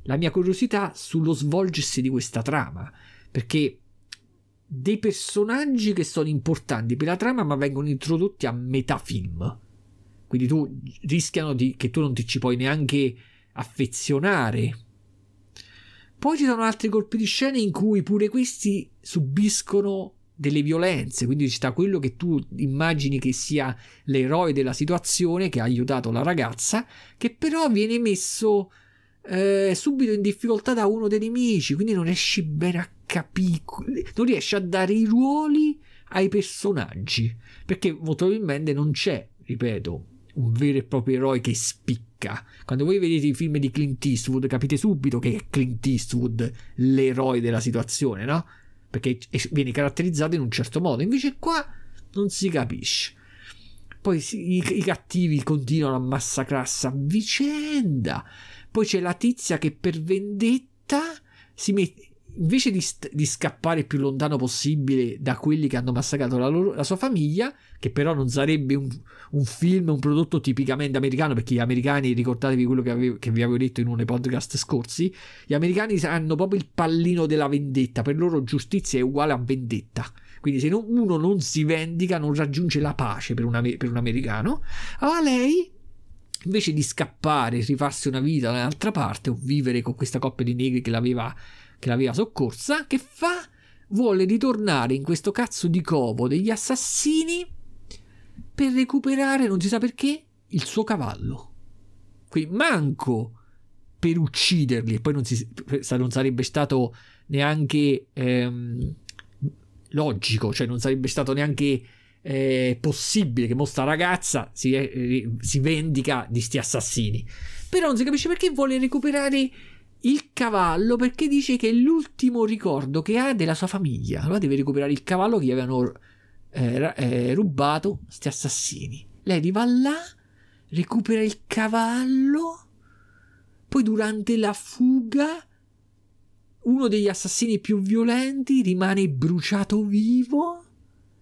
la mia curiosità sullo svolgersi di questa trama. Perché dei personaggi che sono importanti per la trama ma vengono introdotti a metà film. Quindi tu rischiano di, che tu non ti ci puoi neanche affezionare. Poi ci sono altri colpi di scena in cui pure questi subiscono delle violenze, quindi ci sta quello che tu immagini che sia l'eroe della situazione che ha aiutato la ragazza, che però viene messo eh, subito in difficoltà da uno dei nemici, quindi non riesci bene a capire, non riesce a dare i ruoli ai personaggi, perché molto probabilmente non c'è, ripeto, un vero e proprio eroe che spicca. Quando voi vedete i film di Clint Eastwood capite subito che è Clint Eastwood l'eroe della situazione, no? Perché viene caratterizzato in un certo modo, invece qua non si capisce. Poi i, i cattivi continuano a massacrarsi a vicenda. Poi c'è la tizia che per vendetta si mette, invece di, st- di, scappare più lontano possibile da quelli che hanno massacrato la, loro, la sua famiglia, che però non sarebbe un, un, film, un prodotto tipicamente americano, perché gli americani, ricordatevi quello che, avevo, che vi avevo detto in uno dei podcast scorsi, gli americani hanno proprio il pallino della vendetta, per loro giustizia è uguale a vendetta. Quindi se non, uno non si vendica, non raggiunge la pace per un, per un americano. Allora lei invece di scappare, rifarsi una vita da un'altra parte o vivere con questa coppia di negri che l'aveva che l'aveva soccorsa, che fa? Vuole ritornare in questo cazzo di covo degli assassini per recuperare, non si sa perché, il suo cavallo. Quindi manco per ucciderli, e poi non, si, non sarebbe stato neanche ehm, logico, cioè non sarebbe stato neanche eh, possibile che questa ragazza si, eh, si vendica di sti assassini. Però non si capisce perché vuole recuperare il cavallo perché dice che è l'ultimo ricordo che ha della sua famiglia. Allora deve recuperare il cavallo che gli avevano eh, eh, rubato questi assassini. Lei va là, recupera il cavallo, poi durante la fuga uno degli assassini più violenti rimane bruciato vivo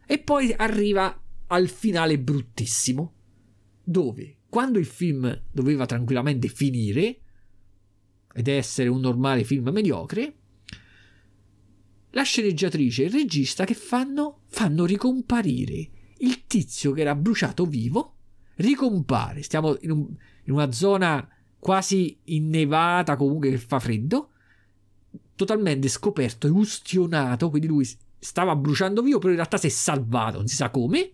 e poi arriva al finale bruttissimo, dove quando il film doveva tranquillamente finire, ed essere un normale film mediocre, la sceneggiatrice e il regista che fanno? Fanno ricomparire. Il tizio che era bruciato vivo, ricompare, stiamo in, un, in una zona quasi innevata, comunque che fa freddo, totalmente scoperto e ustionato, quindi lui stava bruciando vivo, però in realtà si è salvato, non si sa come,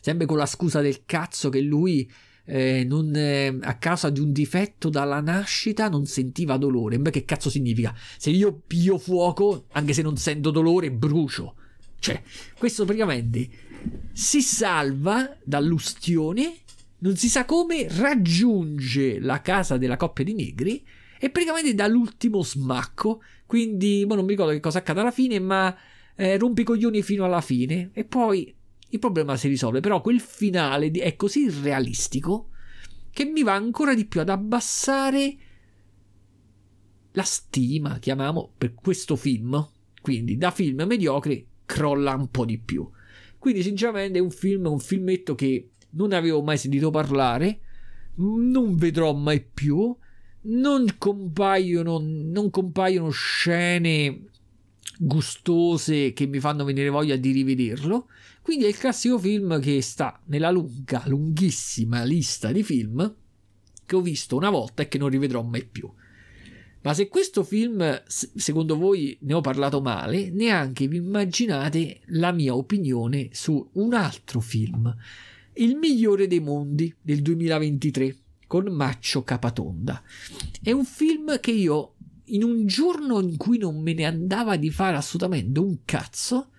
sempre con la scusa del cazzo che lui eh, non, eh, a causa di un difetto dalla nascita non sentiva dolore. Beh, che cazzo significa? Se io pio fuoco, anche se non sento dolore, brucio. Cioè, questo praticamente si salva dall'ustione, non si sa come, raggiunge la casa della coppia di negri e praticamente dà l'ultimo smacco. Quindi, boh, non mi ricordo che cosa accade alla fine, ma eh, rompi coglioni fino alla fine. E poi il problema si risolve, però quel finale è così realistico che mi va ancora di più ad abbassare la stima, chiamiamo, per questo film. Quindi da film mediocre crolla un po' di più. Quindi sinceramente è un film, un filmetto che non avevo mai sentito parlare, non vedrò mai più, non compaiono, non compaiono scene gustose che mi fanno venire voglia di rivederlo. Quindi è il classico film che sta nella lunga, lunghissima lista di film che ho visto una volta e che non rivedrò mai più. Ma se questo film, secondo voi, ne ho parlato male, neanche vi immaginate la mia opinione su un altro film, Il migliore dei mondi del 2023, con Maccio Capatonda. È un film che io, in un giorno in cui non me ne andava di fare assolutamente un cazzo,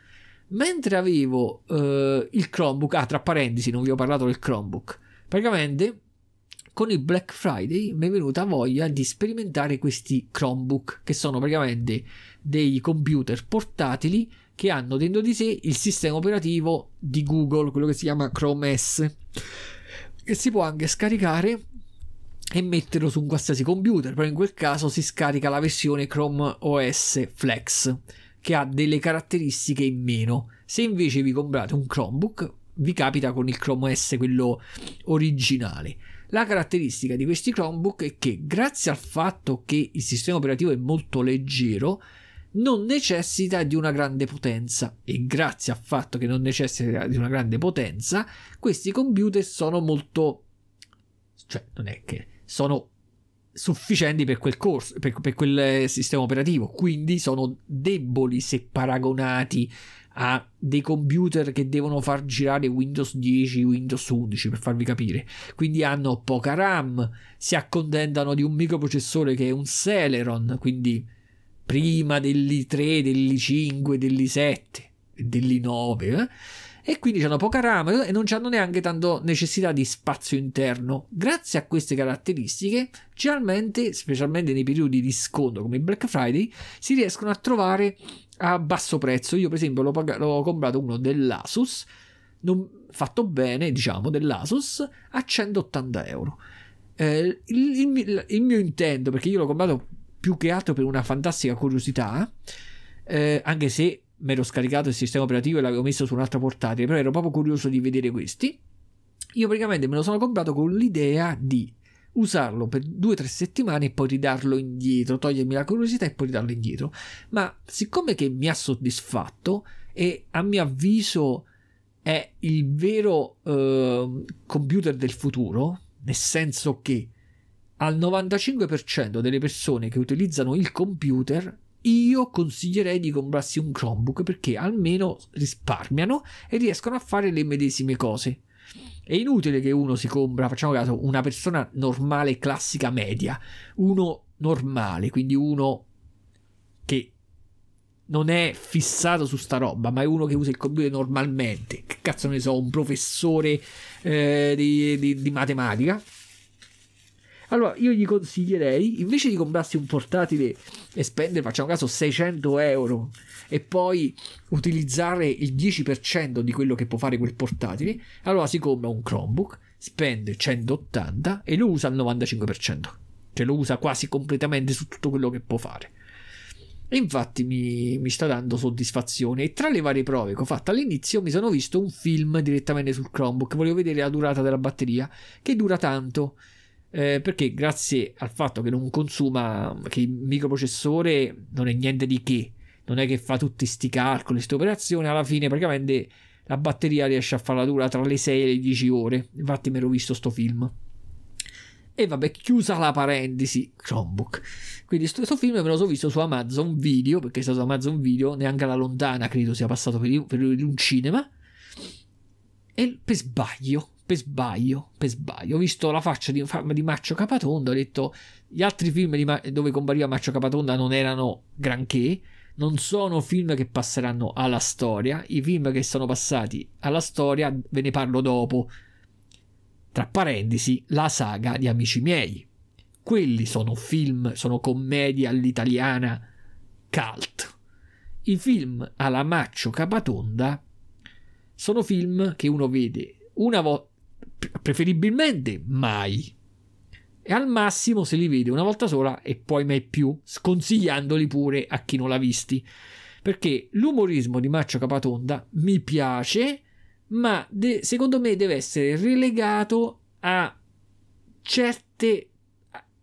mentre avevo uh, il Chromebook, ah, tra parentesi, non vi ho parlato del Chromebook, praticamente con il Black Friday mi è venuta voglia di sperimentare questi Chromebook, che sono praticamente dei computer portatili che hanno dentro di sé il sistema operativo di Google, quello che si chiama Chrome S, che si può anche scaricare e metterlo su un qualsiasi computer, però in quel caso si scarica la versione Chrome OS Flex che ha delle caratteristiche in meno. Se invece vi comprate un Chromebook, vi capita con il Chrome OS, quello originale. La caratteristica di questi Chromebook è che grazie al fatto che il sistema operativo è molto leggero, non necessita di una grande potenza e grazie al fatto che non necessita di una grande potenza, questi computer sono molto cioè non è che sono sufficienti per quel corso, per, per quel sistema operativo, quindi sono deboli se paragonati a dei computer che devono far girare Windows 10, Windows 11 per farvi capire. Quindi hanno poca RAM, si accontentano di un microprocessore che è un Celeron, quindi prima dell'i3, dell'i5, dell'i7 e dell'i9. Eh? E quindi hanno poca RAM e non hanno neanche tanto necessità di spazio interno. Grazie a queste caratteristiche, generalmente, specialmente nei periodi di sconto come il Black Friday, si riescono a trovare a basso prezzo. Io, per esempio, l'ho, pag- l'ho comprato uno dell'Asus, non, fatto bene, diciamo, dell'Asus a 180 euro. Eh, il, il, il, mio intento, perché io l'ho comprato più che altro per una fantastica curiosità, eh, anche se mi ero scaricato il sistema operativo e l'avevo messo su un'altra portatile, però ero proprio curioso di vedere questi. Io praticamente me lo sono comprato con l'idea di usarlo per due o tre settimane e poi ridarlo indietro, togliermi la curiosità e poi ridarlo indietro. Ma siccome che mi ha soddisfatto e a mio avviso è il vero uh, computer del futuro, nel senso che al 95% delle persone che utilizzano il computer io consiglierei di comprarsi un Chromebook perché almeno risparmiano e riescono a fare le medesime cose. È inutile che uno si compra, facciamo caso, una persona normale, classica, media, uno normale, quindi uno che non è fissato su sta roba, ma è uno che usa il computer normalmente. Che cazzo ne so, un professore eh, di, di, di matematica allora io gli consiglierei, invece di comprarsi un portatile e spendere, facciamo caso, 600 euro e poi utilizzare il 10% di quello che può fare quel portatile, allora si compra un Chromebook, spende 180 e lo usa al 95%. Cioè lo usa quasi completamente su tutto quello che può fare. E infatti mi, mi, sta dando soddisfazione. E tra le varie prove che ho fatto all'inizio mi sono visto un film direttamente sul Chromebook. Volevo vedere la durata della batteria, che dura tanto eh, perché grazie al fatto che non consuma, che il microprocessore non è niente di che, non è che fa tutti questi calcoli, queste operazioni, alla fine praticamente la batteria riesce a farla dura tra le 6 e le 10 ore. Infatti me l'ho visto sto film. E vabbè, chiusa la parentesi, Chromebook. Quindi questo film me lo sono visto su Amazon Video, perché è stato su Amazon Video, neanche alla lontana credo sia passato per, per un cinema. E per sbaglio per sbaglio, per sbaglio, ho visto la faccia di, di Maccio Capatonda, ho detto gli altri film di, dove compariva Maccio Capatonda non erano granché, non sono film che passeranno alla storia, i film che sono passati alla storia ve ne parlo dopo. Tra parentesi, la saga di Amici miei. Quelli sono film, sono commedie all'italiana cult. I film alla Maccio Capatonda sono film che uno vede una volta preferibilmente mai. E al massimo se li vede una volta sola e poi mai più, sconsigliandoli pure a chi non l'ha visti. Perché l'umorismo di Maccio Capatonda mi piace, ma de- secondo me deve essere relegato a certe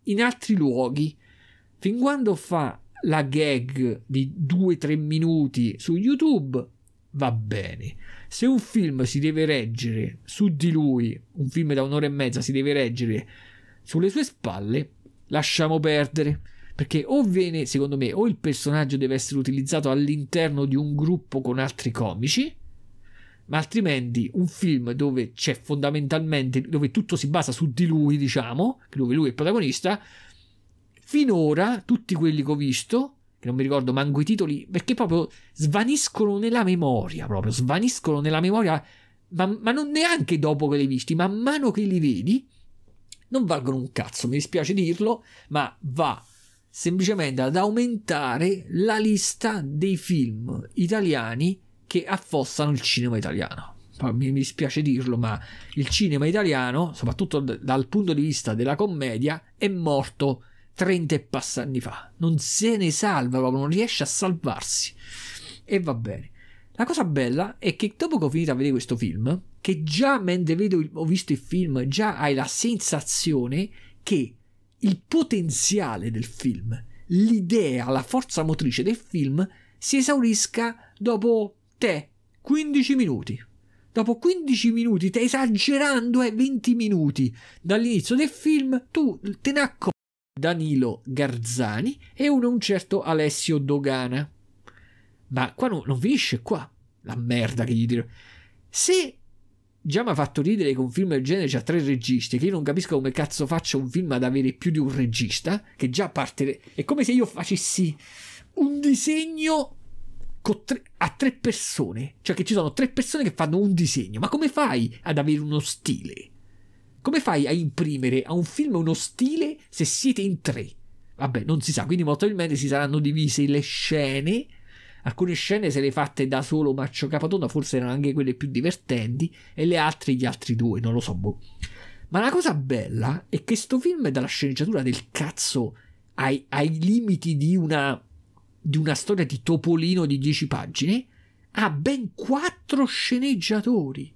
in altri luoghi. Fin quando fa la gag di 2-3 minuti su YouTube va bene. Se un film si deve reggere su di lui, un film da un'ora e mezza si deve reggere sulle sue spalle, lasciamo perdere. Perché o viene, secondo me, o il personaggio deve essere utilizzato all'interno di un gruppo con altri comici, ma altrimenti un film dove c'è fondamentalmente, dove tutto si basa su di lui, diciamo, dove lui è il protagonista, finora tutti quelli che ho visto che non mi ricordo manco i titoli, perché proprio svaniscono nella memoria, proprio svaniscono nella memoria, ma, ma non neanche dopo che li hai visti, man mano che li vedi, non valgono un cazzo, mi dispiace dirlo, ma va semplicemente ad aumentare la lista dei film italiani che affossano il cinema italiano. Mi dispiace dirlo, ma il cinema italiano, soprattutto dal punto di vista della commedia, è morto 30 e passa anni fa. Non se ne salva proprio, non riesce a salvarsi. E va bene. La cosa bella è che dopo che ho finito a vedere questo film, che già mentre vedo, ho visto il film, già hai la sensazione che il potenziale del film, l'idea, la forza motrice del film si esaurisca dopo te 15 minuti. Dopo 15 minuti, te esagerando, è 20 minuti dall'inizio del film, tu te ne accorgi Danilo Garzani e uno un certo Alessio Dogana. Ma qua no, non finisce qua. La merda che gli dirò. Se già mi ha fatto ridere che un film del genere c'ha tre registi, che io non capisco come cazzo faccia un film ad avere più di un regista, che già parte... È come se io facessi un disegno tre, a tre persone, cioè che ci sono tre persone che fanno un disegno. Ma come fai ad avere uno stile? Come fai a imprimere a un film uno stile se siete in tre? Vabbè, non si sa, quindi molto probabilmente si saranno divise le scene. Alcune scene se le fatte da solo Maccio Capatonda, forse erano anche quelle più divertenti, e le altre gli altri due, non lo so. Boh. Ma la cosa bella è che sto film è dalla sceneggiatura del cazzo ai, ai limiti di una, di una storia di Topolino di 10 pagine, ha ben quattro sceneggiatori.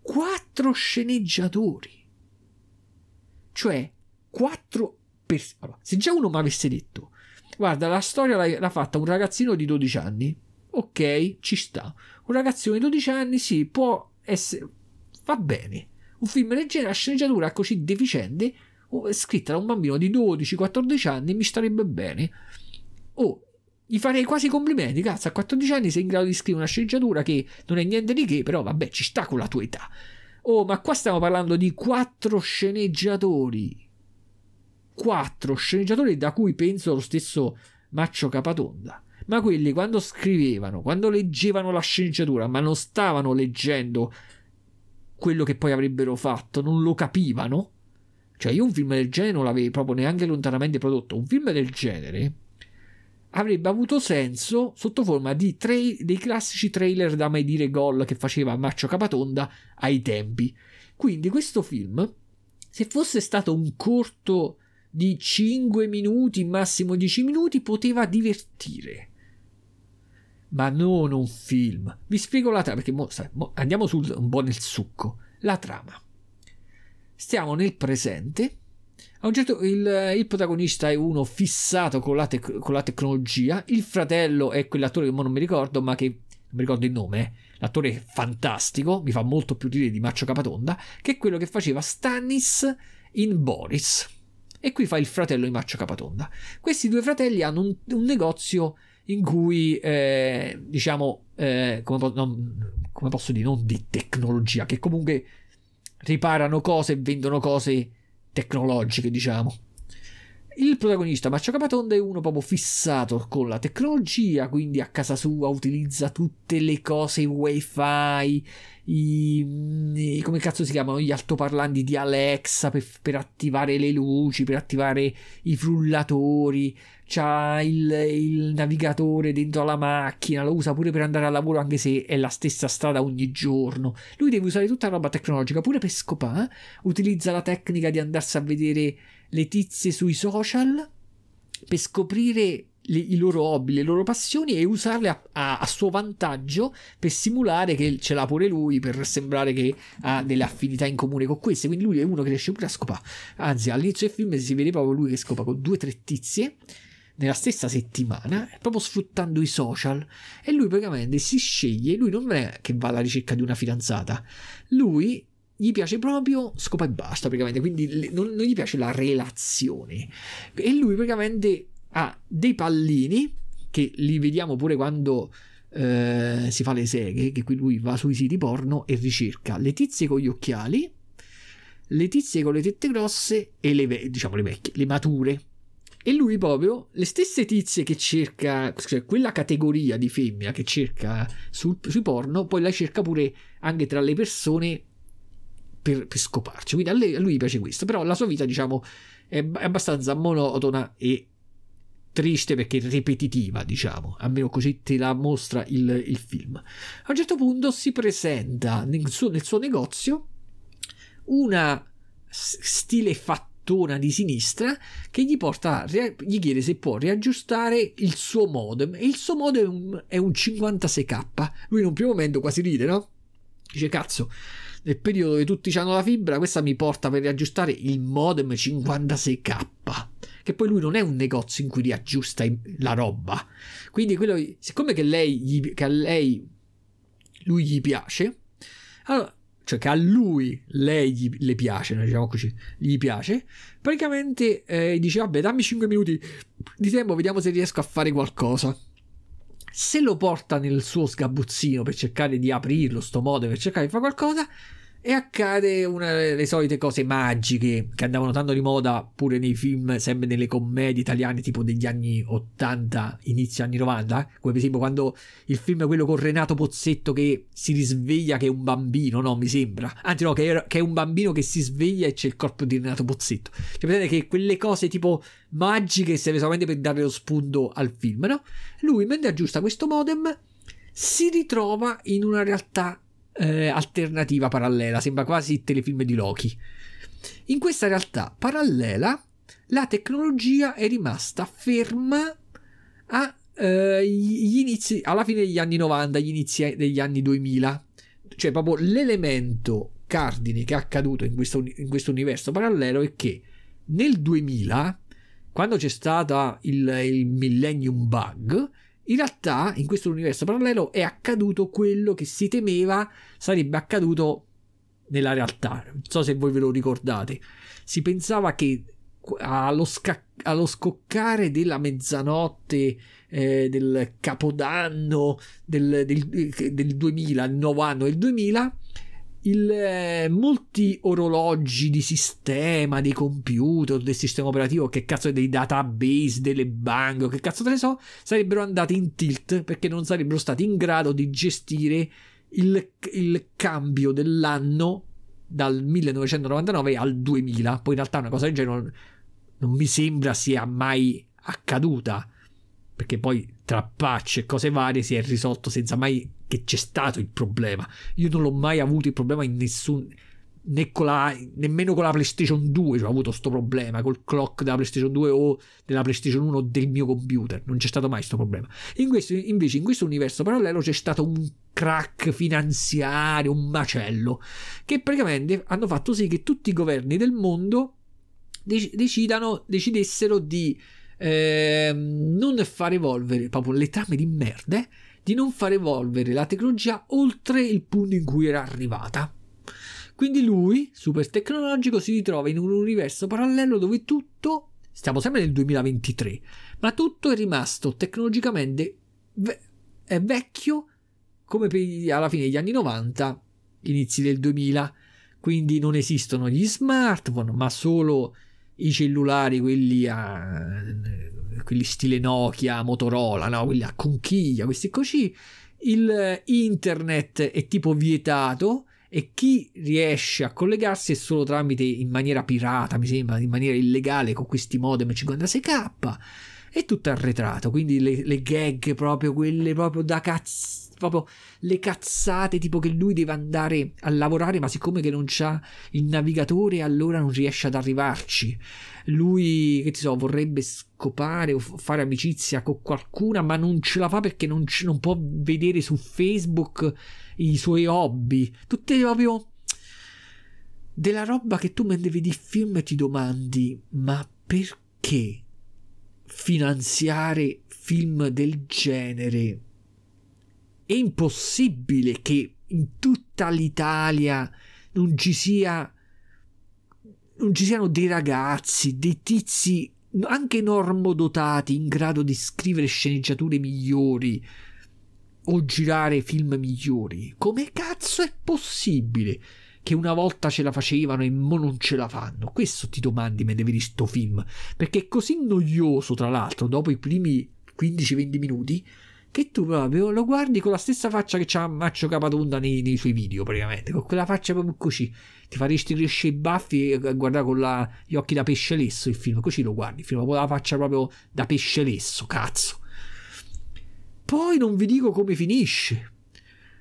Quattro sceneggiatori. Cioè, quattro persone. Allora, se già uno mi avesse detto, guarda, la storia l'ha, l'ha fatta un ragazzino di 12 anni, ok, ci sta. Un ragazzino di 12 anni, sì, può essere. va bene. Un film del genere, la sceneggiatura così deficiente, scritta da un bambino di 12-14 anni, mi starebbe bene. Oh, gli farei quasi complimenti, cazzo, a 14 anni sei in grado di scrivere una sceneggiatura che non è niente di che, però vabbè, ci sta con la tua età. Oh, ma qua stiamo parlando di quattro sceneggiatori. Quattro sceneggiatori da cui penso lo stesso Maccio Capatonda. Ma quelli quando scrivevano, quando leggevano la sceneggiatura, ma non stavano leggendo quello che poi avrebbero fatto, non lo capivano. Cioè, io un film del genere non l'avevo proprio neanche lontanamente prodotto. Un film del genere avrebbe avuto senso sotto forma di tra- dei classici trailer da mai dire gol che faceva Maccio Capatonda ai tempi. Quindi questo film, se fosse stato un corto di 5 minuti, massimo 10 minuti, poteva divertire. Ma non un film. Vi spiego la trama, perché mo, mo, andiamo sul, un po' nel succo. La trama. Stiamo nel presente a un certo il, il protagonista è uno fissato con la, tec- con la, tecnologia. Il fratello è quell'attore che non mi ricordo, ma che non mi ricordo il nome. Eh. L'attore fantastico, mi fa molto più ridere di Maccio Capatonda, che è quello che faceva Stannis in Boris. E qui fa il fratello di Maccio Capatonda. Questi due fratelli hanno un, un negozio in cui, eh, diciamo, eh, come, non, come posso dire, non di tecnologia, che comunque riparano cose e vendono cose tecnologiche, diciamo. Il protagonista Maccio Capatonda è uno proprio fissato con la tecnologia, quindi a casa sua utilizza tutte le cose wifi, i, i come cazzo si chiamano, gli altoparlanti di Alexa per, per attivare le luci, per attivare i frullatori, c'ha il, il, navigatore dentro la macchina, lo usa pure per andare al lavoro anche se è la stessa strada ogni giorno. Lui deve usare tutta la roba tecnologica, pure per scopare, utilizza la tecnica di andarsi a vedere le tizie sui social per scoprire le, i loro hobby, le loro passioni e usarle a, a, a, suo vantaggio per simulare che ce l'ha pure lui, per sembrare che ha delle affinità in comune con queste. Quindi lui è uno che riesce pure a scopare. Anzi, all'inizio del film si vede proprio lui che scopa con due o tre tizie nella stessa settimana, proprio sfruttando i social. E lui praticamente si sceglie, lui non è che va alla ricerca di una fidanzata, lui gli piace proprio scopa e basta praticamente, quindi non, non gli piace la relazione. E lui praticamente ha dei pallini che li vediamo pure quando eh, si fa le seghe, che qui lui va sui siti porno e ricerca le tizie con gli occhiali, le tizie con le tette grosse e le, diciamo, le vecchie, le mature. E lui proprio, le stesse tizie che cerca, cioè quella categoria di femmina che cerca sul, sui porno, poi la cerca pure anche tra le persone per, per scoparci. Quindi a, lei, a lui piace questo, però la sua vita, diciamo, è, abbastanza monotona e triste perché ripetitiva, diciamo, almeno così te la mostra il, il film. A un certo punto si presenta nel suo, nel suo negozio una stile fattona di sinistra che gli porta gli chiede se può riaggiustare il suo modem e il suo modem è un, è un 56k. Lui in un primo momento quasi ride, no? Dice cazzo, nel periodo dove tutti hanno la fibra, questa mi porta per riaggiustare il modem 56k. Che poi lui non è un negozio in cui riaggiusta la roba. Quindi, quello, siccome che, lei che a lei lui gli piace, allora, cioè che a lui lei gli, le piace, diciamo così, gli piace, praticamente eh, dice: Vabbè, dammi 5 minuti di tempo, vediamo se riesco a fare qualcosa. Se lo porta nel suo sgabuzzino per cercare di aprirlo, sto modo per cercare di fare qualcosa, e accade una delle solite cose magiche che andavano tanto di moda pure nei film, sempre nelle commedie italiane tipo degli anni 80, inizio anni 90, come per esempio quando il film è quello con Renato Pozzetto che si risveglia che è un bambino, no mi sembra, anzi no, che è, che è un bambino che si sveglia e c'è il corpo di Renato Pozzetto. Cioè vedete che quelle cose tipo magiche serve solamente per dare lo spunto al film, no? Lui mentre aggiusta questo modem si ritrova in una realtà eh, alternativa parallela, sembra quasi il telefilm di Loki. In questa realtà parallela la tecnologia è rimasta ferma a, eh, inizi, alla fine degli anni 90, agli inizi degli anni 2000. Cioè proprio l'elemento cardine che è accaduto in questo, in questo universo parallelo è che nel 2000, quando c'è stato il, il Millennium Bug, in realtà, in questo universo parallelo è accaduto quello che si temeva sarebbe accaduto nella realtà. Non so se voi ve lo ricordate. Si pensava che allo, sca- allo scoccare della mezzanotte eh, del capodanno del, del, del 2000, il nuovo anno del 2000, il, eh, molti orologi di sistema, dei computer, del sistema operativo, che cazzo dei database, delle banche, che cazzo te ne so, sarebbero andati in tilt perché non sarebbero stati in grado di gestire il, il cambio dell'anno dal 1999 al 2000. Poi in realtà una cosa del genere non, non mi sembra sia mai accaduta perché poi tra patch e cose varie si è risolto senza mai che c'è stato il problema. Io non l'ho mai avuto il problema in nessun né con la, nemmeno con la PlayStation 2 cioè, ho avuto questo problema col clock della PlayStation 2 o della PlayStation 1 del mio computer non c'è stato mai questo problema in questo, invece in questo universo parallelo c'è stato un crack finanziario un macello che praticamente hanno fatto sì che tutti i governi del mondo decidano, decidessero di eh, non far evolvere proprio le trame di merda, di non far evolvere la tecnologia oltre il punto in cui era arrivata. Quindi lui, super tecnologico, si ritrova in un universo parallelo dove tutto, stiamo sempre nel 2023, ma tutto è rimasto tecnologicamente ve- è vecchio come alla fine degli anni 90, inizi del 2000. Quindi non esistono gli smartphone, ma solo i cellulari, quelli a quelli stile Nokia, Motorola, no? quelli a conchiglia, questi così. Il internet è tipo vietato e chi riesce a collegarsi è solo tramite in maniera pirata, mi sembra, in maniera illegale con questi modem 56k. È tutto arretrato, quindi le, le gag proprio quelle proprio da cazzo proprio le cazzate, tipo che lui deve andare a lavorare, ma siccome che non c'ha il navigatore, allora non riesce ad arrivarci. Lui, che so, vorrebbe scopare o fare amicizia con qualcuna, ma non ce la fa perché non, c- non può vedere su Facebook i suoi hobby. Tutte proprio della roba che tu mentre vedi il film ti domandi, ma perché finanziare film del genere? è impossibile che in tutta l'Italia non ci sia ci siano dei ragazzi, dei tizi anche normodotati in grado di scrivere sceneggiature migliori o girare film migliori. Come cazzo è possibile che una volta ce la facevano e mo non ce la fanno? Questo ti domandi mentre vedi sto film, perché è così noioso, tra l'altro, dopo i primi 15-20 minuti che tu proprio lo guardi con la stessa faccia che c'ha Maccio Capatonda nei, nei, suoi video praticamente, con quella faccia proprio così, ti faresti crescere i baffi e guardare con la, gli occhi da pesce lesso il film, così lo guardi, il film con la faccia proprio da pesce lesso, cazzo. Poi non vi dico come finisce.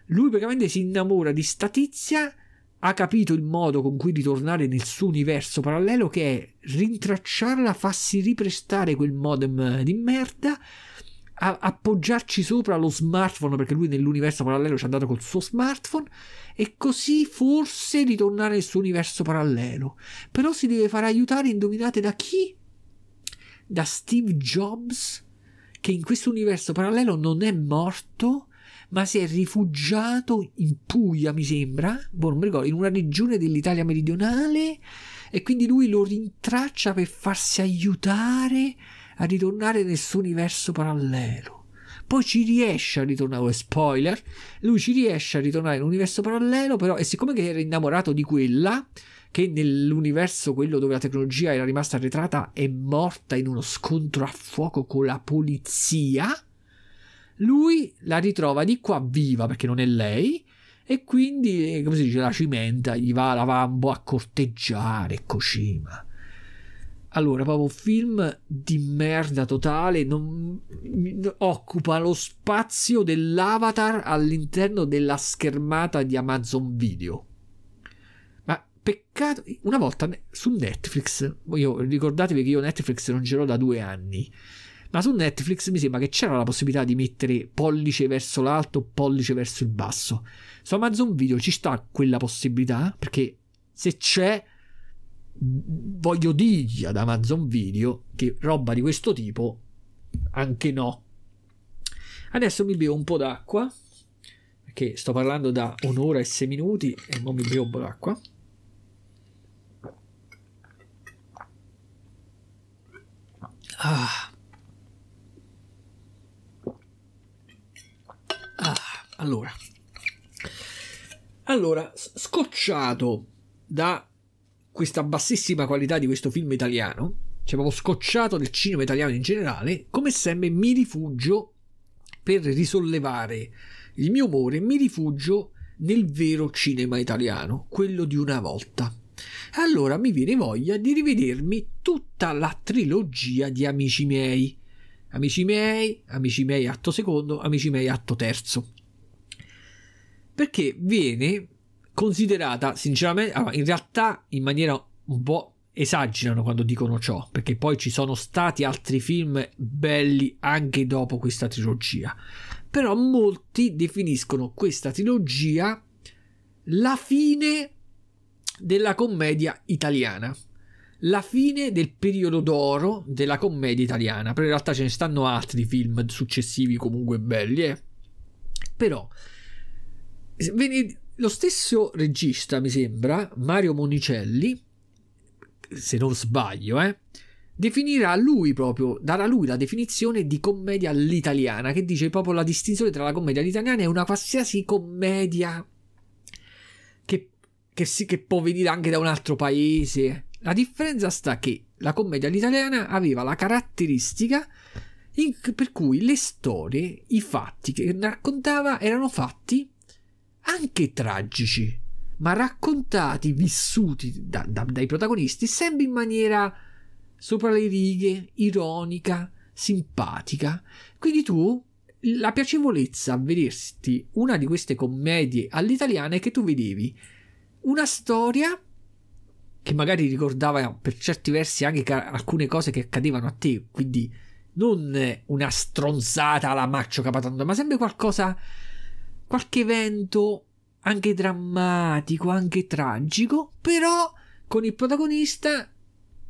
Lui praticamente si innamora di sta tizia, ha capito il modo con cui ritornare nel suo universo parallelo che è rintracciarla, farsi riprestare quel modem di merda a- appoggiarci sopra lo smartphone perché lui nell'universo parallelo ci è andato col suo smartphone e così forse ritornare nel suo universo parallelo. Però si deve fare aiutare, indovinate da chi? Da Steve Jobs, che in questo universo parallelo non è morto, ma si è rifugiato in Puglia, mi sembra, boh, non mi ricordo, in una regione dell'Italia meridionale e quindi lui lo rintraccia per farsi aiutare a ritornare nel suo universo parallelo. poi ci riesce a ritornare, spoiler, lui ci riesce a ritornare in un universo parallelo, però, e siccome era innamorato di quella, che nell'universo quello dove la tecnologia era rimasta arretrata è morta in uno scontro a fuoco con la polizia, lui la ritrova di qua viva perché non è lei e quindi, come si dice, la cimenta, gli va, la va a corteggiare, così, ma... Allora, proprio film di merda totale, non, occupa lo spazio dell'avatar all'interno della schermata di Amazon Video. Ma peccato, una volta su Netflix, io, ricordatevi che io Netflix non ce l'ho da due anni, ma su Netflix mi sembra che c'era la possibilità di mettere pollice verso l'alto, pollice verso il basso. Su Amazon Video ci sta quella possibilità, perché se c'è voglio dirgli ad Amazon Video che roba di questo tipo anche no. Adesso mi bevo un po' d'acqua perché sto parlando da un'ora e sei minuti e non mi bevo un po' d'acqua. Ah. Ah, allora. Allora, scocciato da questa bassissima qualità di questo film italiano, cioè proprio scocciato del cinema italiano in generale, come sempre mi rifugio per risollevare il mio umore, mi rifugio nel vero cinema italiano, quello di una volta. Allora mi viene voglia di rivedermi tutta la trilogia di Amici miei. Amici miei, Amici miei atto secondo, Amici miei atto terzo. Perché viene considerata sinceramente, in realtà in maniera un po' esagerano quando dicono ciò, perché poi ci sono stati altri film belli anche dopo questa trilogia. Però molti definiscono questa trilogia la fine della commedia italiana. La fine del periodo d'oro della commedia italiana. Però in realtà ce ne stanno altri film successivi comunque belli, eh. Però lo stesso regista, mi sembra, Mario Monicelli, se non sbaglio, eh, definirà lui proprio, darà lui la definizione di commedia all'italiana, che dice proprio la distinzione tra la commedia all'italiana e una qualsiasi commedia che, che, si, che può venire anche da un altro paese. La differenza sta che la commedia all'italiana aveva la caratteristica in, per cui le storie, i fatti che raccontava erano fatti anche tragici, ma raccontati, vissuti da, da, dai protagonisti sempre in maniera sopra le righe, ironica, simpatica. Quindi tu la piacevolezza a vederti una di queste commedie all'italiana è che tu vedevi una storia che magari ricordava per certi versi anche alcune cose che accadevano a te, quindi non una stronzata alla Maccio Capatonda, ma sempre qualcosa qualche evento anche drammatico, anche tragico, però con il protagonista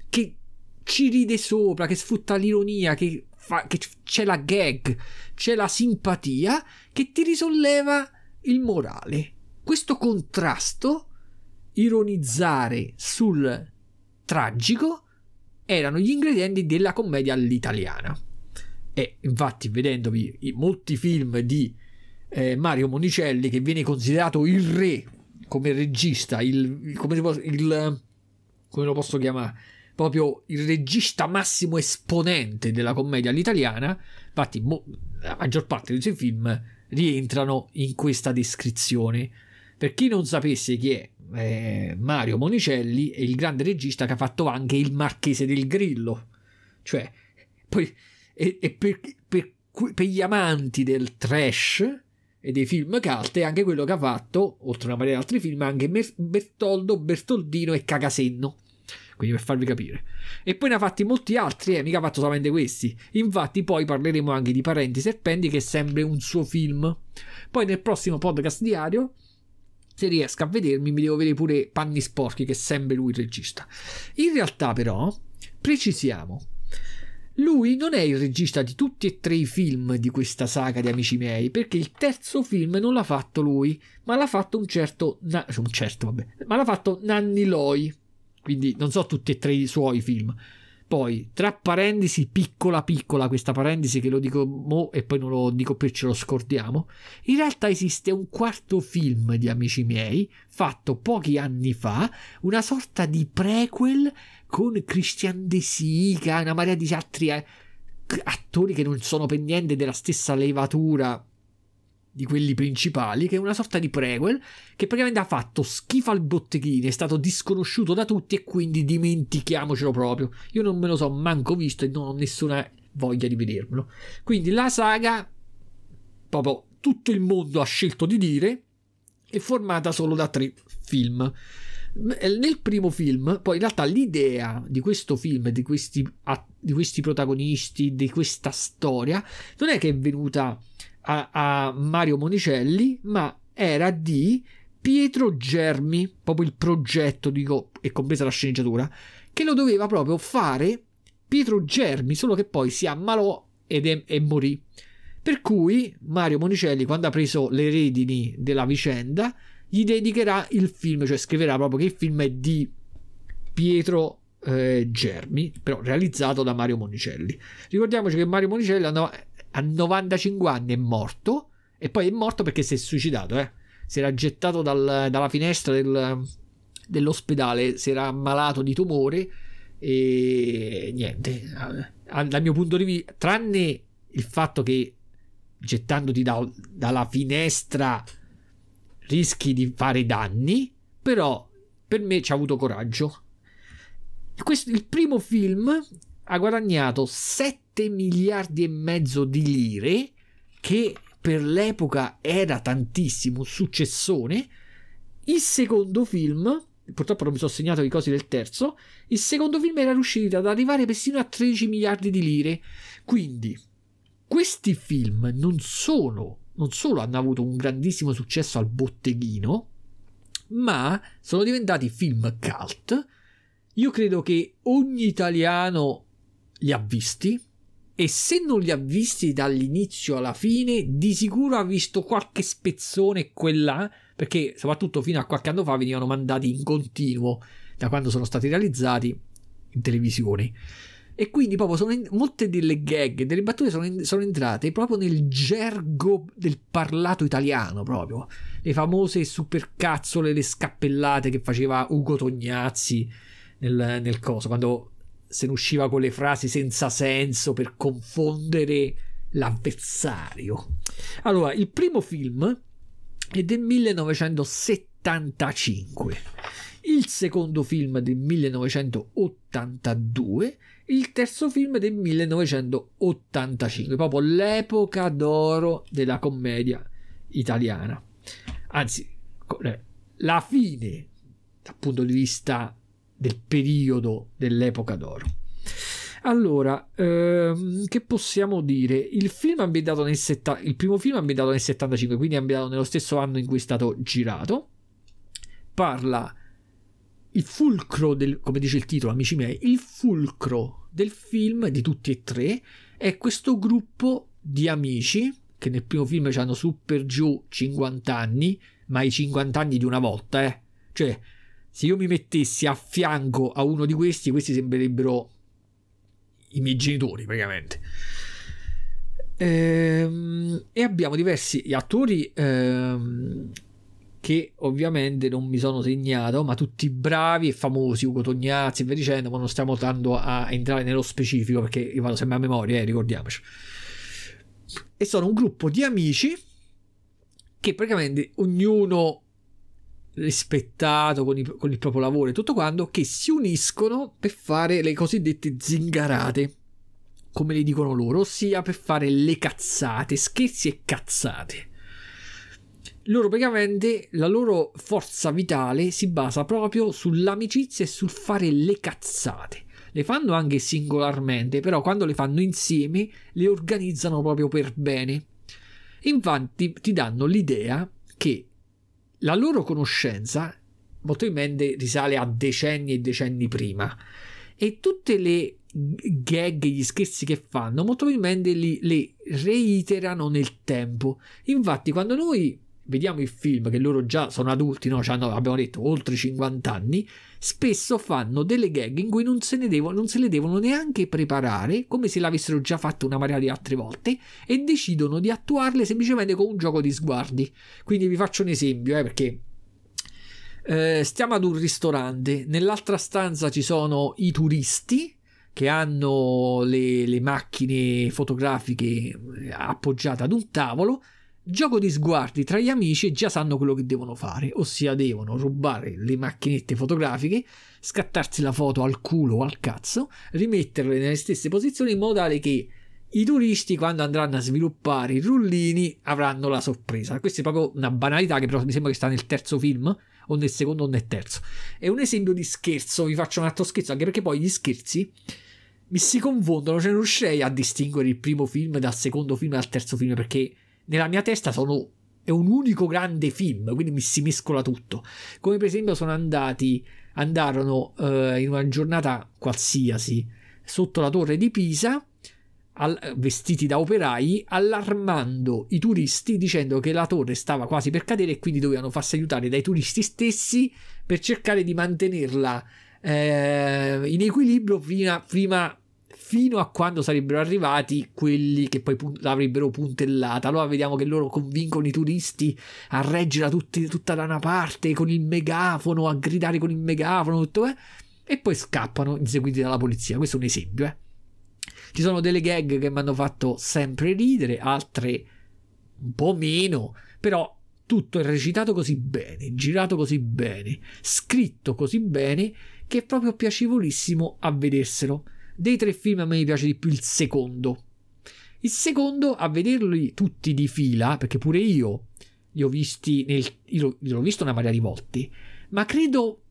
che ci ride sopra, che sfrutta l'ironia, che, fa, che c'è la gag, c'è la simpatia, che ti risolleva il morale. Questo contrasto, ironizzare sul tragico, erano gli ingredienti della commedia all'italiana. E infatti, vedendovi molti film di eh, Mario Monicelli che viene considerato il re come regista, il, come, il, come lo posso chiamare? Proprio il regista massimo esponente della commedia all'italiana. Infatti, mo, la maggior parte dei suoi film rientrano in questa descrizione. Per chi non sapesse chi è eh, Mario Monicelli, è il grande regista che ha fatto anche Il Marchese del Grillo. Cioè, poi, e, e per, per, per gli amanti del trash, e dei film cult è anche quello che ha fatto, oltre a una marea di altri film, anche Bertoldo, Bertoldino e Cagasenno. Quindi per farvi capire. E poi ne ha fatti molti altri, eh, mica ha fatto solamente questi. Infatti poi parleremo anche di Parenti Serpenti, che è sempre un suo film. Poi nel prossimo podcast diario, se riesco a vedermi, mi devo vedere pure Panni Sporchi, che è sempre lui il regista. In realtà però, precisiamo, lui non è il regista di tutti e tre i film di questa saga di Amici miei, perché il terzo film non l'ha fatto lui, ma l'ha fatto un certo, na- un certo vabbè, ma l'ha fatto Nanni Loi. Quindi non so tutti e tre i suoi film, Poi, tra parentesi, piccola piccola, questa parentesi che lo dico mo e poi non lo dico per ce lo scordiamo, in realtà esiste un quarto film di Amici miei, fatto pochi anni fa, una sorta di prequel con Christian De Sica, una marea di altri eh, attori che non sono per niente della stessa levatura di quelli principali, che è una sorta di prequel che praticamente ha fatto schifo al botteghino, è stato disconosciuto da tutti e quindi dimentichiamocelo proprio. Io non me lo so manco visto e non ho nessuna voglia di vedermelo. Quindi la saga, proprio tutto il mondo ha scelto di dire, è formata solo da tre film. Nel primo film, poi in realtà l'idea di questo film, di questi, di questi protagonisti, di questa storia, non è che è venuta a, a Mario Monicelli, ma era di Pietro Germi, proprio il progetto, dico, e compresa la sceneggiatura, che lo doveva proprio fare Pietro Germi, solo che poi si ammalò ed è, e morì. Per cui Mario Monicelli, quando ha preso le redini della vicenda, gli dedicherà il film, cioè scriverà proprio che il film è di Pietro eh, Germi, però realizzato da Mario Monicelli. Ricordiamoci che Mario Monicelli andava, a 95 anni è morto e poi è morto perché si è suicidato, eh. Si era gettato dal, dalla finestra del, dell'ospedale, si era ammalato di tumore e niente. Dal mio punto di vista, tranne il fatto che gettandoti da, dalla finestra rischi di fare danni, però per me ci ha avuto coraggio. Questo, il primo film ha guadagnato 7 miliardi e mezzo di lire, che per l'epoca era tantissimo, un successone. Il secondo film, purtroppo non mi sono segnato i cosi del terzo, il secondo film era riuscito ad arrivare persino a 13 miliardi di lire. Quindi, questi film non sono, non solo hanno avuto un grandissimo successo al botteghino, ma sono diventati film cult. Io credo che ogni italiano li ha visti e se non li ha visti dall'inizio alla fine, di sicuro ha visto qualche spezzone quella, perché soprattutto fino a qualche anno fa venivano mandati in continuo da quando sono stati realizzati in televisione. E quindi proprio sono in, molte delle gag, delle battute sono, in, sono, entrate proprio nel gergo del parlato italiano, proprio. Le famose supercazzole, le scappellate che faceva Ugo Tognazzi nel, nel coso, quando se ne usciva con le frasi senza senso per confondere l'avversario. Allora, il primo film è del 1975, il secondo film del 1982, il terzo film del 1985, proprio l'epoca d'oro della commedia italiana. Anzi, la fine dal punto di vista del periodo dell'epoca d'oro. Allora, ehm, che possiamo dire? Il film ambientato nel setta- il primo film ambientato nel 75, quindi ambientato nello stesso anno in cui è stato girato. Parla il fulcro del, come dice il titolo, amici miei, il fulcro del film di tutti e tre è questo gruppo di amici che nel primo film hanno su per giù 50 anni, ma i 50 anni di una volta, eh. Cioè, se io mi mettessi a fianco a uno di questi, questi sembrerebbero i miei genitori praticamente. Ehm, e abbiamo diversi attori ehm, che ovviamente non mi sono segnato, ma tutti bravi e famosi, Ugo Tognazzi e via dicendo, ma non stiamo andando a entrare nello specifico perché io vado sempre a memoria, eh, ricordiamoci. E sono un gruppo di amici che praticamente ognuno rispettato con, i, con il proprio lavoro e tutto quanto, che si uniscono per fare le cosiddette zingarate, come le dicono loro, ossia per fare le cazzate, scherzi e cazzate. Loro praticamente la loro forza vitale si basa proprio sull'amicizia e sul fare le cazzate. Le fanno anche singolarmente, però quando le fanno insieme le organizzano proprio per bene. Infatti ti danno l'idea che la loro conoscenza molto in mente risale a decenni e decenni prima e tutte le gag, gli scherzi che fanno molto probabilmente li, le reiterano nel tempo. Infatti, quando noi vediamo il film che loro già sono adulti, no? Cioè, abbiamo detto oltre 50 anni, spesso fanno delle gag in cui non se, ne devono, non se le devono neanche preparare, come se l'avessero già fatto una marea di altre volte, e decidono di attuarle semplicemente con un gioco di sguardi. Quindi vi faccio un esempio, eh, perché eh, stiamo ad un ristorante, nell'altra stanza ci sono i turisti che hanno le, le macchine fotografiche eh, appoggiate ad un tavolo Gioco di sguardi tra gli amici e già sanno quello che devono fare, ossia devono rubare le macchinette fotografiche, scattarsi la foto al culo o al cazzo, rimetterle nelle stesse posizioni in modo tale che i turisti quando andranno a sviluppare i rullini avranno la sorpresa. Questa è proprio una banalità che però mi sembra che sta nel terzo film o nel secondo o nel terzo. È un esempio di scherzo, vi faccio un altro scherzo anche perché poi gli scherzi mi si confondono, cioè non riuscirei a distinguere il primo film dal secondo film e dal terzo film perché nella mia testa sono è un unico grande film, quindi mi si mescola tutto. Come per esempio sono andati, andarono eh, in una giornata qualsiasi sotto la torre di Pisa, al, vestiti da operai, allarmando i turisti dicendo che la torre stava quasi per cadere e quindi dovevano farsi aiutare dai turisti stessi per cercare di mantenerla eh, in equilibrio prima, prima fino a quando sarebbero arrivati quelli che poi pun- l'avrebbero puntellata. Allora vediamo che loro convincono i turisti a reggerla tutta da una parte con il megafono, a gridare con il megafono, tutto, eh? e poi scappano inseguiti dalla polizia. Questo è un esempio. Eh? Ci sono delle gag che mi hanno fatto sempre ridere, altre un po' meno, però tutto è recitato così bene, girato così bene, scritto così bene che è proprio piacevolissimo a vederselo. Dei tre film a me piace di più il secondo. Il secondo, a vederli tutti di fila, perché pure io li ho visti, nel, io l'ho visto una marea di volte, ma credo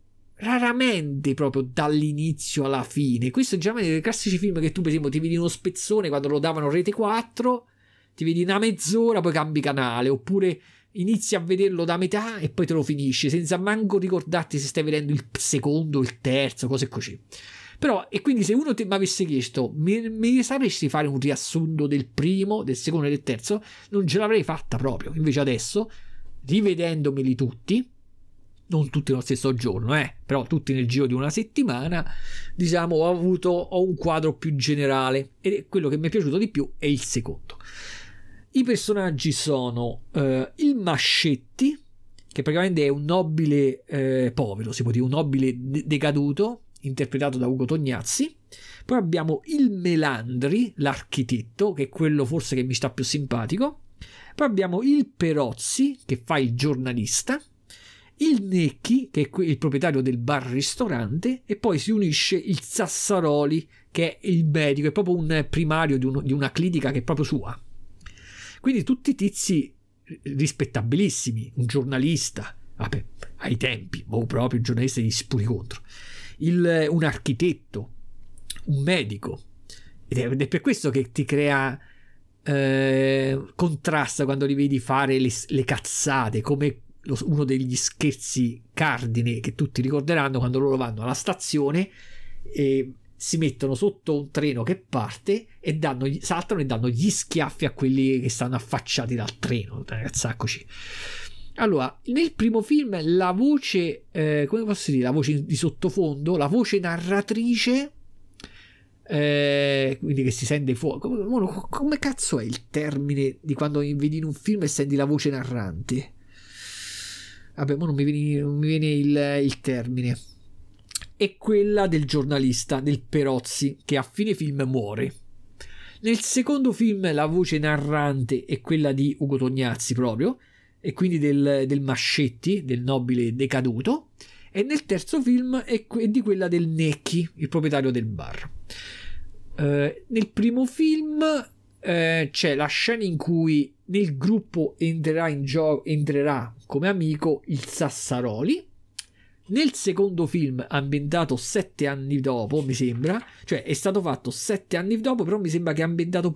raramente proprio dall'inizio alla fine. Questo è già dei classici film che tu, per esempio, ti vedi uno spezzone quando lo davano Rete 4, ti vedi una mezz'ora, poi cambi canale, oppure inizi a vederlo da metà e poi te lo finisci, senza manco ricordarti se stai vedendo il secondo, il terzo, cose così. Però, e quindi se uno mi avesse chiesto, mi, mi sapresti fare un riassunto del primo, del secondo e del terzo, non ce l'avrei fatta proprio. Invece adesso, rivedendomeli tutti, non tutti nello stesso giorno, eh, però tutti nel giro di una settimana, diciamo, ho avuto ho un quadro più generale e quello che mi è piaciuto di più è il secondo. I personaggi sono eh, il Mascetti, che praticamente è un nobile eh, povero, si può dire un nobile de- decaduto, interpretato da Ugo Tognazzi. Poi abbiamo il Melandri, l'architetto, che è quello forse che mi sta più simpatico. Poi abbiamo il Perozzi, che fa il giornalista. Il Necchi, che è il proprietario del bar-ristorante. E poi si unisce il Sassaroli, che è il medico, è proprio un primario di, un, di una clinica che è proprio sua. Quindi tutti tizi rispettabilissimi, un giornalista, vabbè, ai tempi, o proprio un giornalista di spuri contro il, un architetto, un medico. Ed è, per questo che ti crea eh, contrasto quando li vedi fare le, le cazzate, come lo, uno degli scherzi cardine che tutti ricorderanno quando loro vanno alla stazione e si mettono sotto un treno che parte e danno, saltano e danno gli schiaffi a quelli che stanno affacciati dal treno. Ragazzaccoci. Allora, nel primo film la voce, eh, come posso dire, la voce di sottofondo, la voce narratrice, eh, quindi che si sente fuori. Come, come, cazzo è il termine di quando vedi in un film e senti la voce narrante? Vabbè, non mi viene, non mi viene il, il termine. È quella del giornalista, del Perozzi, che a fine film muore. Nel secondo film la voce narrante è quella di Ugo Tognazzi proprio e quindi del, del Mascetti, del nobile decaduto, e nel terzo film è, è di quella del Necchi, il proprietario del bar. Uh, nel primo film uh, c'è la scena in cui nel gruppo entrerà, in gioco, entrerà come amico il Sassaroli. Nel secondo film, ambientato sette anni dopo, mi sembra, cioè è stato fatto sette anni dopo, però mi sembra che è ambientato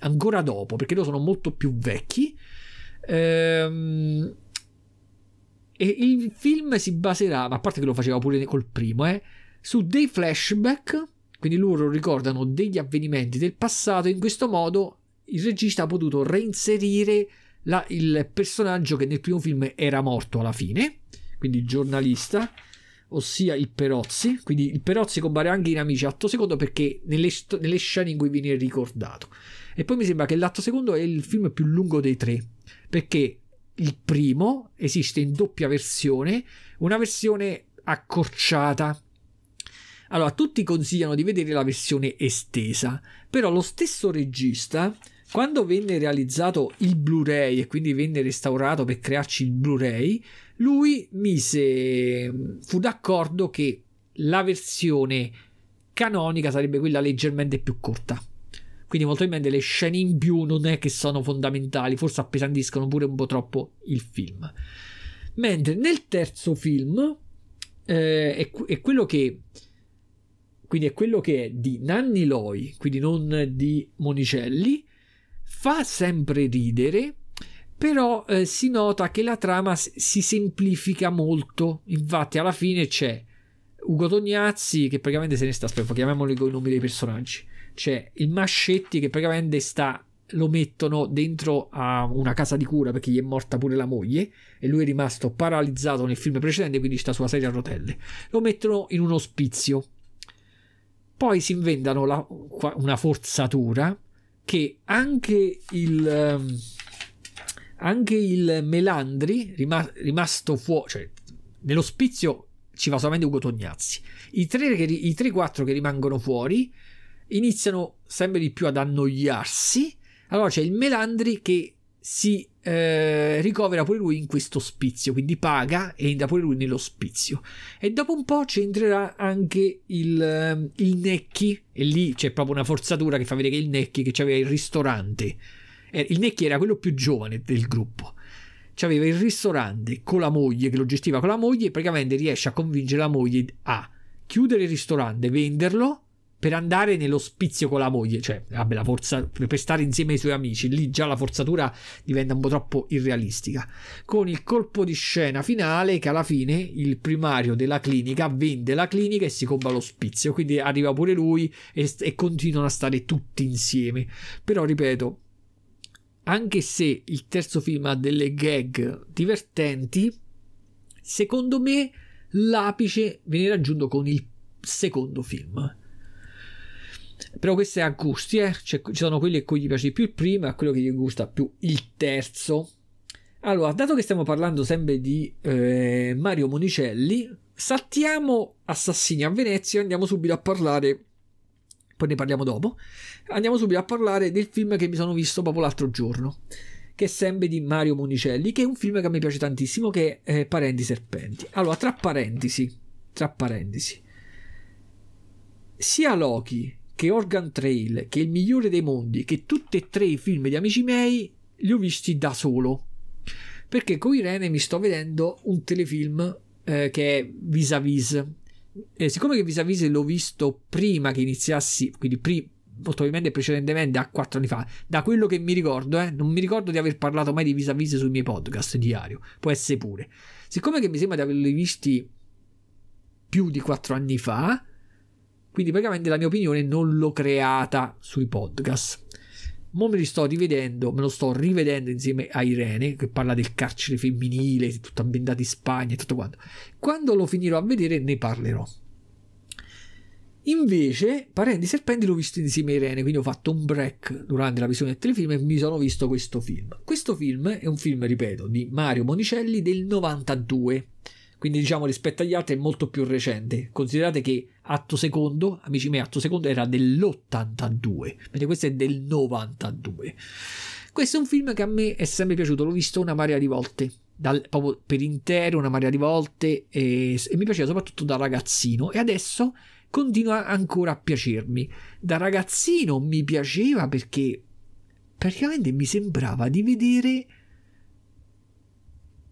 ancora dopo, perché loro sono molto più vecchi. Ehm, e il film si baserà, ma a parte che lo faceva pure col primo, eh, su dei flashback, quindi loro ricordano degli avvenimenti del passato. In questo modo il regista ha potuto reinserire la, il personaggio che nel primo film era morto alla fine, quindi il giornalista, ossia il Perozzi. Quindi il Perozzi compare anche in Amici atto secondo perché nelle, nelle scene in cui viene ricordato. E poi mi sembra che l'atto secondo è il film più lungo dei tre, perché il primo esiste in doppia versione, una versione accorciata. Allora, tutti consigliano di vedere la versione estesa, però lo stesso regista, quando venne realizzato il Blu-ray e quindi venne restaurato per crearci il Blu-ray, lui mise, fu d'accordo che la versione canonica sarebbe quella leggermente più corta. Quindi molto probabilmente le scene in più non è che sono fondamentali, forse appesantiscono pure un po' troppo il film. Mentre nel terzo film eh, è, è, quello che quindi è quello che è di Nanni Loi, quindi non di Monicelli, fa sempre ridere, però eh, si nota che la trama si semplifica molto. Infatti alla fine c'è Ugo Tognazzi che praticamente se ne sta, aspetta, chiamiamoli con i nomi dei personaggi c'è il Mascetti che praticamente sta lo mettono dentro a una casa di cura perché gli è morta pure la moglie e lui è rimasto paralizzato nel film precedente quindi sta sulla sedia a rotelle. Lo mettono in un ospizio. Poi si inventano la, una forzatura che anche il ehm, anche il Melandri rimasto fuori cioè nell'ospizio ci va solamente Ugo Tognazzi. I 3-4 che rimangono fuori iniziano sempre di più ad annoiarsi. Allora c'è il Melandri che si eh, ricovera pure lui in questo ospizio, quindi paga e entra pure lui nell'ospizio. E dopo un po' ci entrerà anche il, ehm, il Necchi, e lì c'è proprio una forzatura che fa vedere che il Necchi che aveva il ristorante. Eh, il Necchi era quello più giovane del gruppo. C'aveva il ristorante con la moglie, che lo gestiva con la moglie, e praticamente riesce a convincere la moglie a chiudere il ristorante, venderlo per andare nell'ospizio con la moglie, cioè, vabbè, la forza, per stare insieme ai suoi amici, lì già la forzatura diventa un po' troppo irrealistica. Con il colpo di scena finale che alla fine il primario della clinica vende la clinica e si compra l'ospizio, quindi arriva pure lui e, e continuano a stare tutti insieme. Però, ripeto, anche se il terzo film ha delle gag divertenti, secondo me l'apice viene raggiunto con il secondo film però questo è a gusti, eh? cioè, ci sono quelli a cui gli piace di più il primo e a quello che gli gusta più il terzo. Allora, dato che stiamo parlando sempre di eh, Mario Monicelli, saltiamo Assassini a Venezia e andiamo subito a parlare. Poi ne parliamo dopo. Andiamo subito a parlare del film che mi sono visto proprio l'altro giorno. Che è sempre di Mario Monicelli, che è un film che a me piace tantissimo, che è eh, Parenti Serpenti. Allora, tra parentesi, tra parentesi, sia Loki che Organ Trail, che il migliore dei mondi, che tutti e tre i film di amici miei li ho visti da solo. Perché con Irene mi sto vedendo un telefilm eh, che è Vis-a-Vis. Eh, siccome che Vis-a-Vis l'ho visto prima che iniziassi, quindi pri- probabilmente precedentemente a quattro anni fa, da quello che mi ricordo, eh, non mi ricordo di aver parlato mai di Vis-a-Vis sui miei podcast diario, può essere pure. Siccome che mi sembra di averli visti più di quattro anni fa, quindi praticamente la mia opinione non l'ho creata sui podcast. Mo me li sto rivedendo, me lo sto rivedendo insieme a Irene, che parla del carcere femminile, tutto ambientato in Spagna e tutto quanto. Quando lo finirò a vedere ne parlerò. Invece, Parenti Serpenti l'ho visto insieme a Irene, quindi ho fatto un break durante la visione del telefilm e mi sono visto questo film. Questo film è un film, ripeto, di Mario Monicelli del 92 quindi diciamo rispetto agli altri è molto più recente. Considerate che Atto Secondo, amici miei, Atto Secondo era dell'82, mentre questo è del 92. Questo è un film che a me è sempre piaciuto, l'ho visto una marea di volte, dal, proprio per intero una marea di volte e, e mi piaceva soprattutto da ragazzino e adesso continua ancora a piacermi. Da ragazzino mi piaceva perché praticamente mi sembrava di vedere...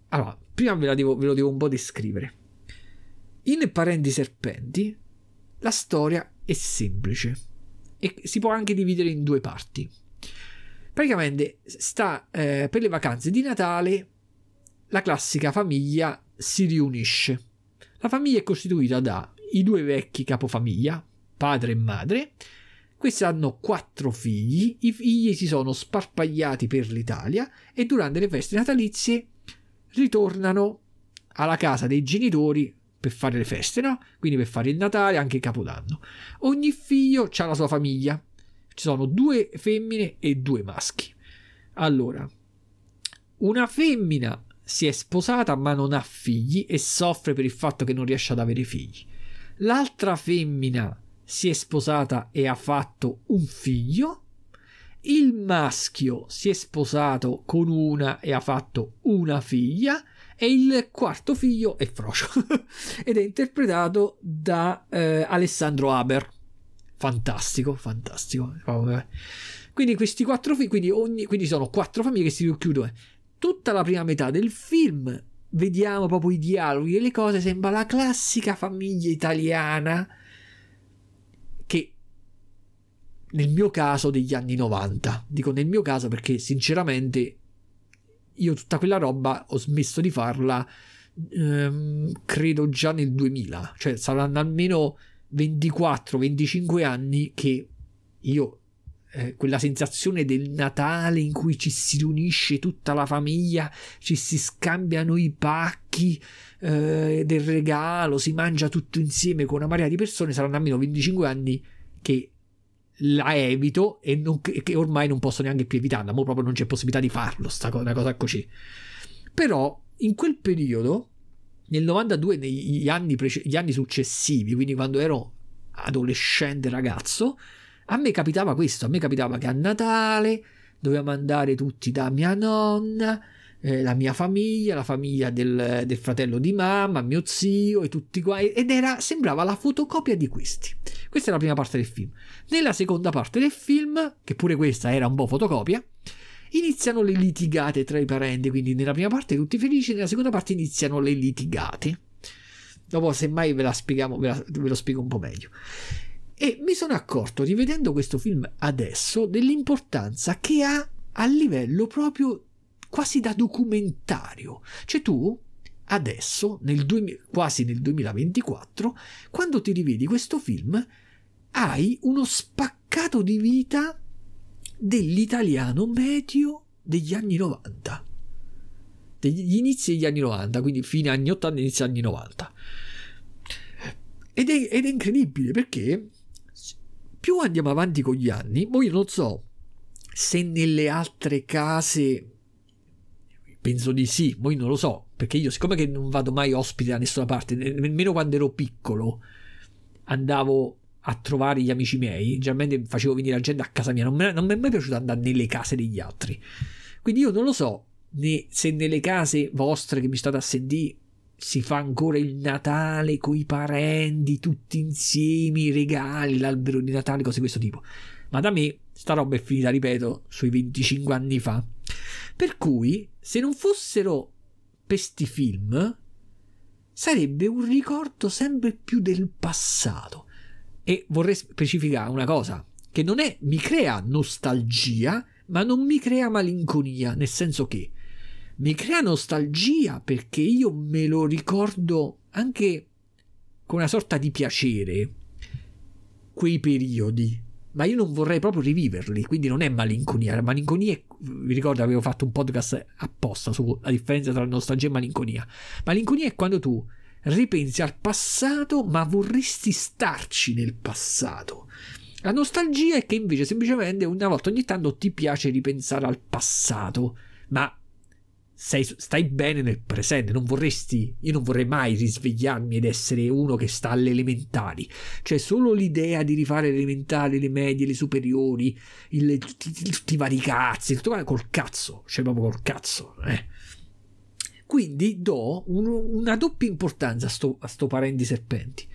Allora, prima ve, devo, ve lo devo un po' descrivere. In Parenti Serpenti la storia è semplice e si può anche dividere in due parti. Praticamente sta eh, per le vacanze di Natale la classica famiglia si riunisce. La famiglia è costituita da i due vecchi capofamiglia, padre e madre, Questi hanno quattro figli, i figli si sono sparpagliati per l'Italia e durante le feste natalizie ritornano alla casa dei genitori per fare le feste, no? Quindi per fare il Natale, anche il Capodanno. Ogni figlio ha la sua famiglia. Ci sono due femmine e due maschi. Allora, una femmina si è sposata ma non ha figli e soffre per il fatto che non riesce ad avere figli. L'altra femmina si è sposata e ha fatto un figlio. Il maschio si è sposato con una e ha fatto una figlia. E il quarto figlio è Frocio ed è interpretato da eh, Alessandro Haber. Fantastico, fantastico. Quindi questi quattro figli, quindi, ogni, quindi sono quattro famiglie che si chiudono. Tutta la prima metà del film vediamo proprio i dialoghi e le cose, sembra la classica famiglia italiana che nel mio caso degli anni 90. Dico nel mio caso perché sinceramente io tutta quella roba ho smesso di farla ehm, credo già nel 2000, cioè saranno almeno 24-25 anni che io eh, quella sensazione del Natale in cui ci si riunisce tutta la famiglia, ci si scambiano i pacchi eh, del regalo, si mangia tutto insieme con una marea di persone, saranno almeno 25 anni che la evito e non, che ormai non posso neanche più evitarla, ma proprio non c'è possibilità di farlo, sta cosa, una cosa così. Però in quel periodo, nel 92, negli anni, prece- gli anni successivi, quindi quando ero adolescente ragazzo, a me capitava questo, a me capitava che a Natale dovevamo andare tutti da mia nonna, eh, la mia famiglia, la famiglia del, del, fratello di mamma, mio zio e tutti qua, ed era, sembrava la fotocopia di questi. Questa è la prima parte del film. Nella seconda parte del film, che pure questa era un po' fotocopia, iniziano le litigate tra i parenti, quindi nella prima parte tutti felici, nella seconda parte iniziano le litigate. Dopo, semmai ve la spieghiamo, ve, la, ve lo spiego un po' meglio. E mi sono accorto, rivedendo questo film adesso, dell'importanza che ha a livello proprio quasi da documentario. Cioè tu adesso, nel 2000, quasi nel 2024, quando ti rivedi questo film, hai uno spaccato di vita dell'italiano medio degli anni 90. Degli inizi degli anni 90, quindi fine anni 80 inizio anni 90. Ed è, ed è incredibile perché più andiamo avanti con gli anni, mo io non so se nelle altre case penso di sì, mo io non lo so, perché io siccome che non vado mai ospite da nessuna parte, nemmeno quando ero piccolo andavo a trovare gli amici miei, generalmente facevo venire la gente a casa mia, non, me, non mi è mai piaciuto andare nelle case degli altri. Quindi io non lo so né, se nelle case vostre che mi state a sentire si fa ancora il Natale con i parenti tutti insieme, i regali, l'albero di Natale, cose di questo tipo. Ma da me sta roba è finita, ripeto, sui 25 anni fa. Per cui, se non fossero questi film, sarebbe un ricordo sempre più del passato. E vorrei specificare una cosa, che non è, mi crea nostalgia, ma non mi crea malinconia, nel senso che mi crea nostalgia perché io me lo ricordo anche con una sorta di piacere quei periodi ma io non vorrei proprio riviverli quindi non è malinconia. Malinconia è, vi ricordo avevo fatto un podcast apposta sulla differenza tra nostalgia e malinconia. Malinconia è quando tu ripensi al passato ma vorresti starci nel passato. La nostalgia è che invece semplicemente una volta ogni tanto ti piace ripensare al passato ma sei, stai bene nel presente, non vorresti, io non vorrei mai risvegliarmi ed essere uno che sta alle elementari, cioè solo l'idea di rifare le elementari, le medie, le superiori, il, tutti, tutti, i vari cazzi, tutto col cazzo, cioè proprio col cazzo, eh. Quindi do un, una doppia importanza a sto, a sto Parenti Serpenti.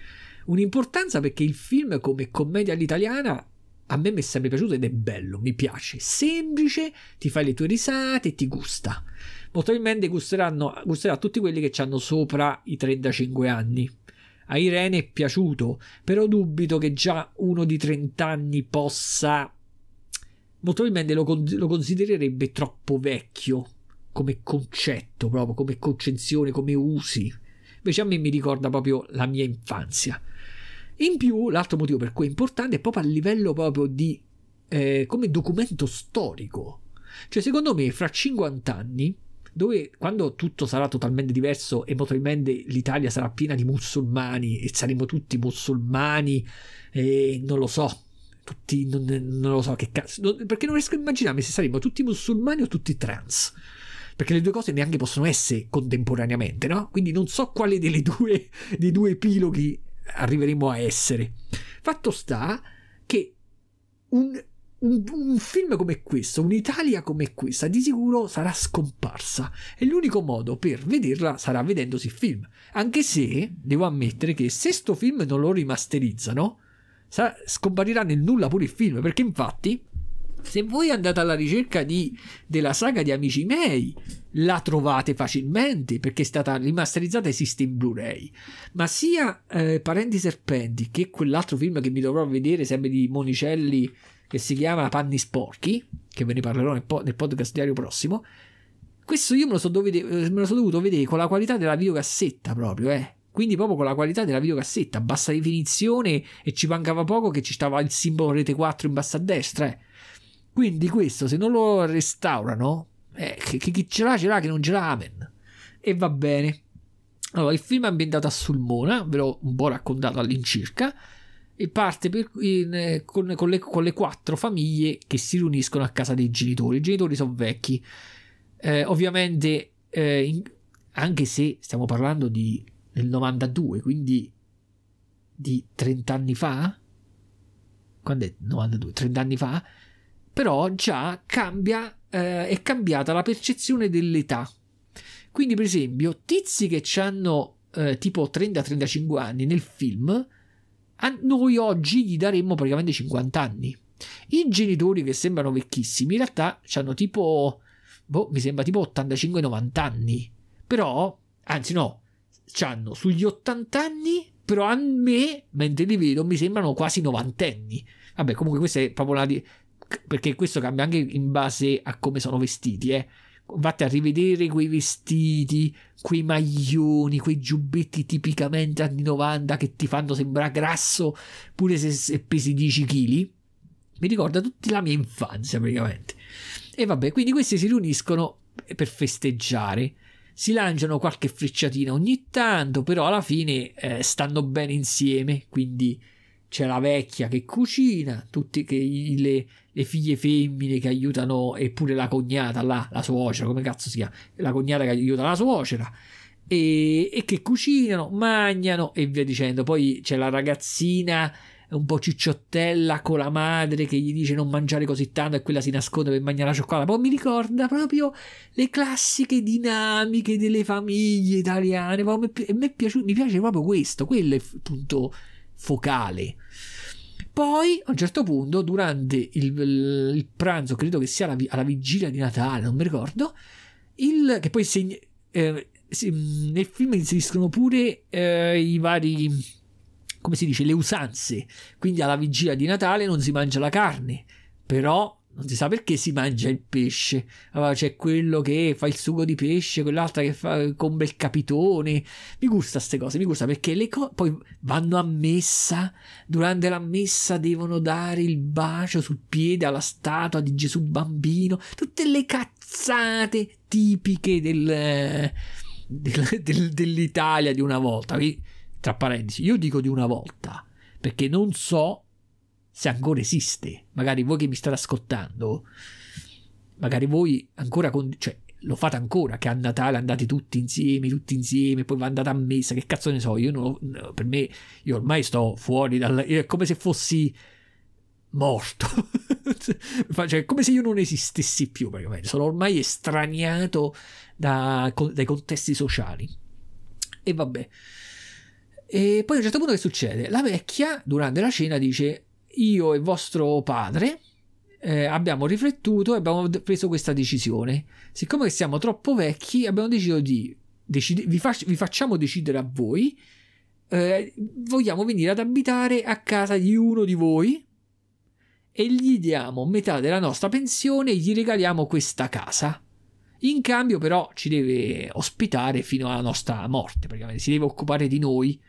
Un'importanza perché il film come commedia all'italiana a me mi è sempre piaciuto ed è bello, mi piace, semplice, ti fai le tue risate e ti gusta. Molto probabilmente gusteranno, gusterà tutti quelli che hanno sopra i 35 anni. A Irene è piaciuto, però dubito che già uno di 30 anni possa... Molto probabilmente lo, lo considererebbe troppo vecchio come concetto, proprio come concezione, come usi. Invece a me mi ricorda proprio la mia infanzia. In più, l'altro motivo per cui è importante è proprio a livello proprio di eh, come documento storico. Cioè, secondo me, fra 50 anni, dove quando tutto sarà totalmente diverso e probabilmente l'Italia sarà piena di musulmani e saremo tutti musulmani, e non lo so, tutti, non, non lo so che cazzo, non, perché non riesco a immaginarmi se saremmo tutti musulmani o tutti trans. Perché le due cose neanche possono essere contemporaneamente, no? Quindi non so quale delle due, dei due epiloghi arriveremo a essere. Fatto sta che un, un, un, film come questo, un'Italia come questa, di sicuro sarà scomparsa. E l'unico modo per vederla sarà vedendosi il film. Anche se devo ammettere che se sto film non lo rimasterizzano, sa- scomparirà nel nulla pure il film. Perché infatti. Se voi andate alla ricerca di, della saga di Amici miei, la trovate facilmente perché è stata rimasterizzata esiste in Blu-ray. Ma sia eh, Parenti Serpenti che quell'altro film che mi dovrò vedere, sempre di Monicelli che si chiama Panni Sporchi, che ve ne parlerò nel, po- nel podcast diario prossimo. Questo io me lo, so dovete- me lo sono dovuto vedere con la qualità della videocassetta proprio, eh. Quindi proprio con la qualità della videocassetta, bassa definizione e ci mancava poco che ci stava il simbolo rete 4 in basso a destra, eh. Quindi questo se non lo restaurano, eh, chi ce l'ha ce l'ha, che non ce l'ha, amen. E va bene. Allora, il film è ambientato a Sulmona, ve l'ho un po' raccontato all'incirca e parte per, in, eh, con, con, le, con, le, quattro famiglie che si riuniscono a casa dei genitori. I genitori sono vecchi, eh, ovviamente, eh, in, anche se stiamo parlando di nel 92, quindi di 30 anni fa. Quando è 92? 30 anni fa. Però già cambia, eh, è cambiata la percezione dell'età. Quindi, per esempio, tizi che hanno eh, tipo 30-35 anni nel film a noi oggi gli daremmo praticamente 50 anni. I genitori che sembrano vecchissimi in realtà hanno tipo, boh, mi sembra tipo 85-90 anni. Però, anzi no, hanno sugli 80 anni, però a me, mentre li vedo, mi sembrano quasi 90 anni. Vabbè, comunque questa è proprio una di... perché questo cambia anche in base a come sono vestiti, eh vatti a rivedere quei vestiti, quei maglioni, quei giubbetti tipicamente anni 90 che ti fanno sembrare grasso pure se, se pesi 10 kg. Mi ricorda tutta la mia infanzia praticamente. E vabbè, quindi questi si riuniscono per festeggiare. Si lanciano qualche frecciatina ogni tanto, però alla fine eh, stanno bene insieme, quindi c'è la vecchia che cucina, tutte le, le, figlie femmine che aiutano, eppure la cognata là, la suocera, come cazzo si chiama? La cognata che aiuta la suocera. E, e che cucinano, mangiano e via dicendo. Poi c'è la ragazzina un po' cicciottella con la madre che gli dice non mangiare così tanto e quella si nasconde per mangiare la cioccolata. Poi mi ricorda proprio le classiche dinamiche delle famiglie italiane. Mi, mi, piace, mi piace proprio questo, quello è il punto focale. Poi a un certo punto, durante il, il pranzo, credo che sia alla, alla, vigilia di Natale, non mi ricordo, il, che poi segna, eh, nel film inseriscono pure eh, i vari, come si dice, le usanze. Quindi alla vigilia di Natale non si mangia la carne, però non si sa perché si mangia il pesce. Allora c'è quello che fa il sugo di pesce, quell'altra che fa, compra il capitone. Mi gusta queste cose, mi gusta perché le cose poi vanno a messa. Durante la messa devono dare il bacio sul piede alla statua di Gesù bambino. Tutte le cazzate tipiche del, del, del, dell'Italia di una volta. Tra parentesi, io dico di una volta perché non so se ancora esiste. Magari voi che mi state ascoltando, magari voi ancora, con, cioè, lo fate ancora, che a Natale andate tutti insieme, tutti insieme, poi andate a messa, che cazzo ne so, io non, per me, io ormai sto fuori dal... è come se fossi morto, cioè come se io non esistessi più, praticamente, sono ormai estraniato da, dai contesti sociali. E vabbè. E poi a un certo punto che succede? La vecchia durante la cena dice io e vostro padre eh, abbiamo riflettuto e abbiamo preso questa decisione. Siccome siamo troppo vecchi, abbiamo deciso di decide- vi, fac- vi, facciamo decidere a voi. Eh, vogliamo venire ad abitare a casa di uno di voi e gli diamo metà della nostra pensione e gli regaliamo questa casa. In cambio, però, ci deve ospitare fino alla nostra morte, praticamente si deve occupare di noi.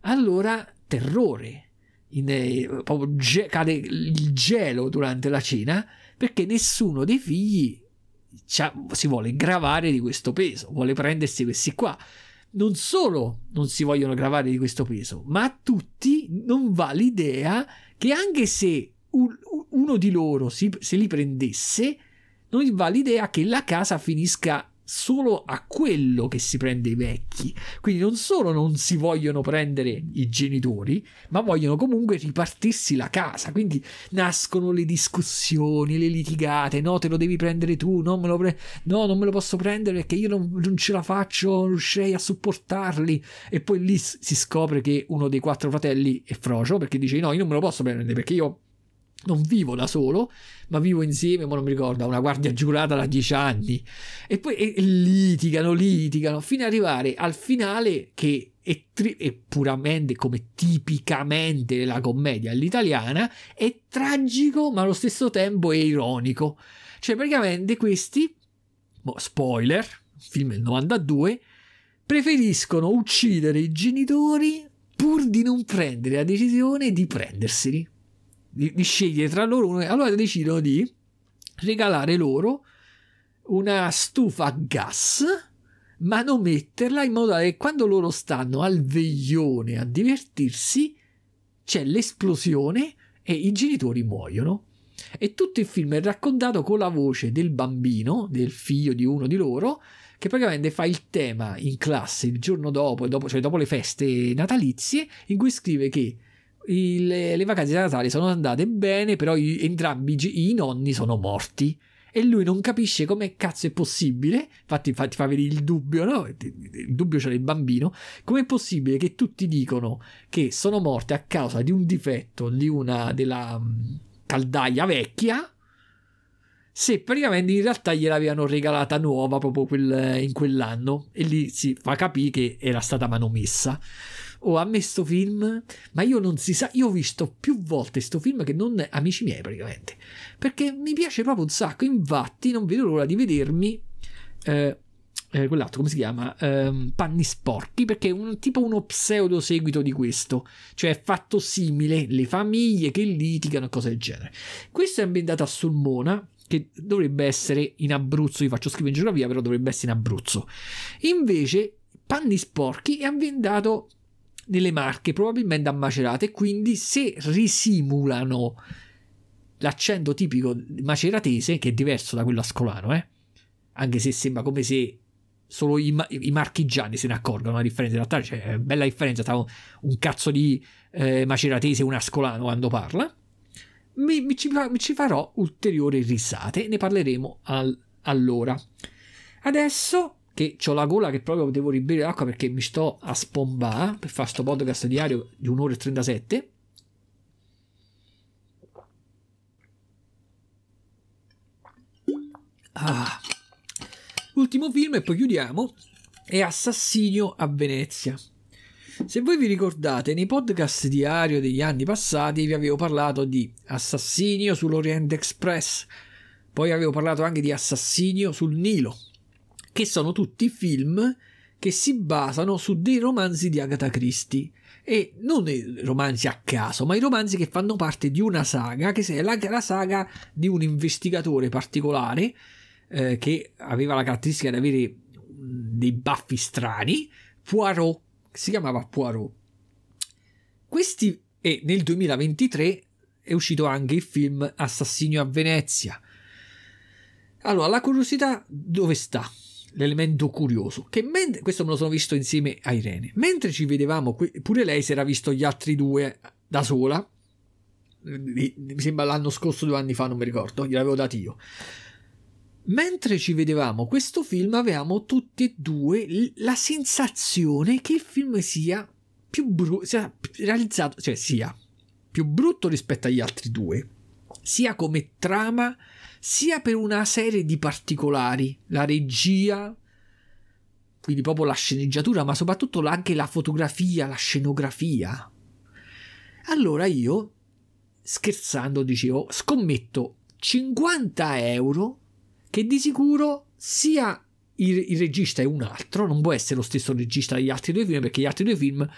Allora terrore. In, eh, proprio ge- cade il gelo durante la cena perché nessuno dei figli si vuole gravare di questo peso, vuole prendersi questi qua. Non solo non si vogliono gravare di questo peso, ma a tutti non va l'idea che anche se uno di loro si, se li prendesse, non va l'idea che la casa finisca solo a quello che si prende i vecchi. Quindi non solo non si vogliono prendere i genitori, ma vogliono comunque ripartirsi la casa. Quindi nascono le discussioni, le litigate. No, te lo devi prendere tu. Non me lo pre- no, non me lo posso prendere perché io non, non ce la faccio, non riuscirei a supportarli. E poi lì si scopre che uno dei quattro fratelli è frocio perché dice: No, io non me lo posso prendere perché io non vivo da solo, ma vivo insieme, ma non mi ricordo, a una guardia giurata da dieci anni. E poi e, litigano, litigano, fino ad arrivare al finale che è, tri- è, puramente, come tipicamente la commedia all'italiana, è tragico, ma allo stesso tempo è ironico. Cioè, praticamente questi, spoiler, film del 92, preferiscono uccidere i genitori pur di non prendere la decisione di prenderseli di, di scegliere tra loro uno, allora decidono di regalare loro una stufa a gas ma non metterla in modo che quando loro stanno al veglione a divertirsi c'è l'esplosione e i genitori muoiono. E tutto il film è raccontato con la voce del bambino, del figlio di uno di loro, che praticamente fa il tema in classe il giorno dopo, dopo cioè dopo le feste natalizie, in cui scrive che il, le vacanze di Natale sono andate bene, però i, entrambi i, nonni sono morti. E lui non capisce come cazzo è possibile, infatti, infatti fa vedere il dubbio, no? Il dubbio c'era il bambino, com'è possibile che tutti dicono che sono morte a causa di un difetto di una della mm, caldaia vecchia, se praticamente in realtà gliel'avevano regalata nuova proprio quel, in quell'anno. E lì si fa capire che era stata manomessa oh, a me sto film, ma io non si sa, io ho visto più volte sto film che non amici miei praticamente, perché mi piace proprio un sacco, infatti non vedo l'ora di vedermi eh, eh, quell'altro, come si chiama? Eh, Panni sporchi, perché è un, tipo uno pseudo seguito di questo, cioè è fatto simile, le famiglie che litigano e cose del genere. Questo è ambientato a Sulmona, che dovrebbe essere in Abruzzo, io faccio schifo in geografia, però dovrebbe essere in Abruzzo. Invece, Panni sporchi è ambientato nelle Marche, probabilmente a Macerata, e quindi se risimulano l'accento tipico maceratese, che è diverso da quello ascolano, eh? anche se sembra come se solo i, i marchigiani se ne accorgono la differenza. In realtà c'è bella differenza tra un cazzo di eh, maceratese e un ascolano quando parla. Mi, mi, ci, mi, ci, farò ulteriori risate, ne parleremo al, allora. Adesso che ho la gola che proprio devo ribere l'acqua perché mi sto a spombare per fare sto podcast diario di un'ora e 37. Ah. Ultimo film e poi chiudiamo è Assassinio a Venezia. Se voi vi ricordate, nei podcast diario degli anni passati vi avevo parlato di Assassinio sull'Orient Express, poi avevo parlato anche di Assassinio sul Nilo, che sono tutti film che si basano su dei romanzi di Agatha Christie e non i romanzi a caso, ma i romanzi che fanno parte di una saga che è la, la saga di un investigatore particolare eh, che aveva la caratteristica di avere dei baffi strani, Poirot, si chiamava Poirot. Questi e nel 2023 è uscito anche il film Assassinio a Venezia. Allora, la curiosità dove sta? L'elemento curioso, che mentre, questo me lo sono visto insieme a Irene, mentre ci vedevamo, pure lei si era visto gli altri due da sola, mi sembra l'anno scorso, due anni fa, non mi ricordo, gliel'avevo dati io. Mentre ci vedevamo questo film, avevamo tutti e due la sensazione che il film sia più brutto, sia realizzato, cioè sia più brutto rispetto agli altri due, sia come trama, sia per una serie di particolari, la regia, quindi proprio la sceneggiatura, ma soprattutto anche la fotografia, la scenografia. Allora io, scherzando, dicevo, scommetto 50 euro che di sicuro sia il, il, regista è un altro, non può essere lo stesso regista degli altri due film, perché gli altri due film,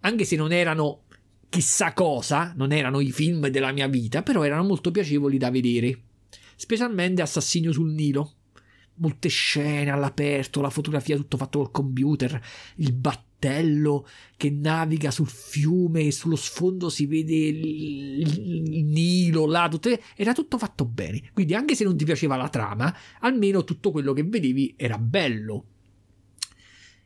anche se non erano chissà cosa, non erano i film della mia vita, però erano molto piacevoli da vedere. Specialmente Assassinio sul Nilo. Molte scene all'aperto, la fotografia tutto fatto col computer, il battello che naviga sul fiume e sullo sfondo si vede il, il Nilo, là, tutte, era tutto fatto bene. Quindi anche se non ti piaceva la trama, almeno tutto quello che vedevi era bello.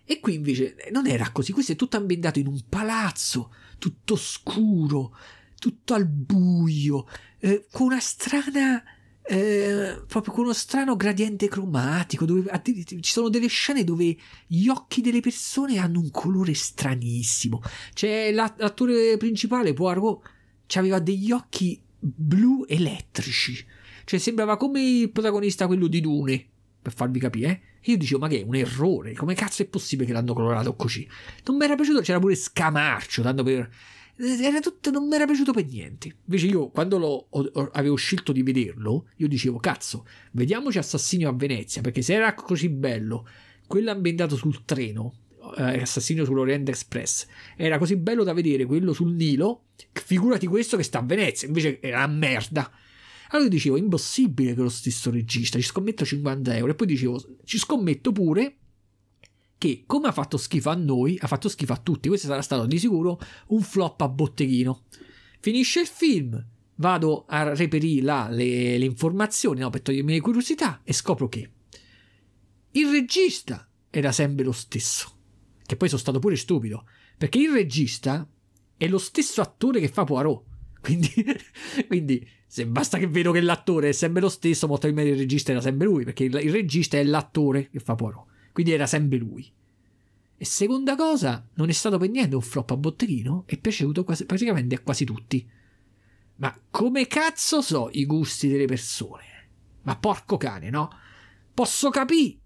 E qui invece non era così, questo è tutto ambientato in un palazzo, tutto scuro, tutto al buio, eh, con una strana eh, proprio con uno strano gradiente cromatico dove ci sono delle scene dove gli occhi delle persone hanno un colore stranissimo. C'è l'attore principale Poirot aveva degli occhi blu elettrici. Cioè sembrava come il protagonista quello di Dune per farvi capire eh? io dicevo ma che è un errore? Come cazzo è possibile che l'hanno colorato così? Non mi era piaciuto c'era pure Scamarcio tanto per era tutto, non mi era piaciuto per niente. Invece io, quando lo, o, avevo scelto di vederlo, io dicevo, cazzo, vediamoci Assassinio a Venezia, perché se era così bello, quello ambientato sul treno, eh, Assassinio sull'Orient Express, era così bello da vedere quello sul Nilo, figurati questo che sta a Venezia, invece era una merda. Allora io dicevo, impossibile che lo stesso regista, ci scommetto 50 euro, e poi dicevo, ci scommetto pure che come ha fatto schifo a noi, ha fatto schifo a tutti. Questo sarà stato di sicuro un flop a botteghino. Finisce il film, vado a reperire là le, le informazioni no, per togliermi le curiosità e scopro che il regista era sempre lo stesso. Che poi sono stato pure stupido, perché il regista è lo stesso attore che fa Poirot. Quindi, quindi se basta che vedo che l'attore è sempre lo stesso, molto probabilmente il regista era sempre lui, perché il, il regista è l'attore che fa Poirot. Quindi era sempre lui. E seconda cosa, non è stato per niente un flop a botteghino, è piaciuto quasi, praticamente a quasi tutti. Ma come cazzo so i gusti delle persone? Ma porco cane, no? Posso capire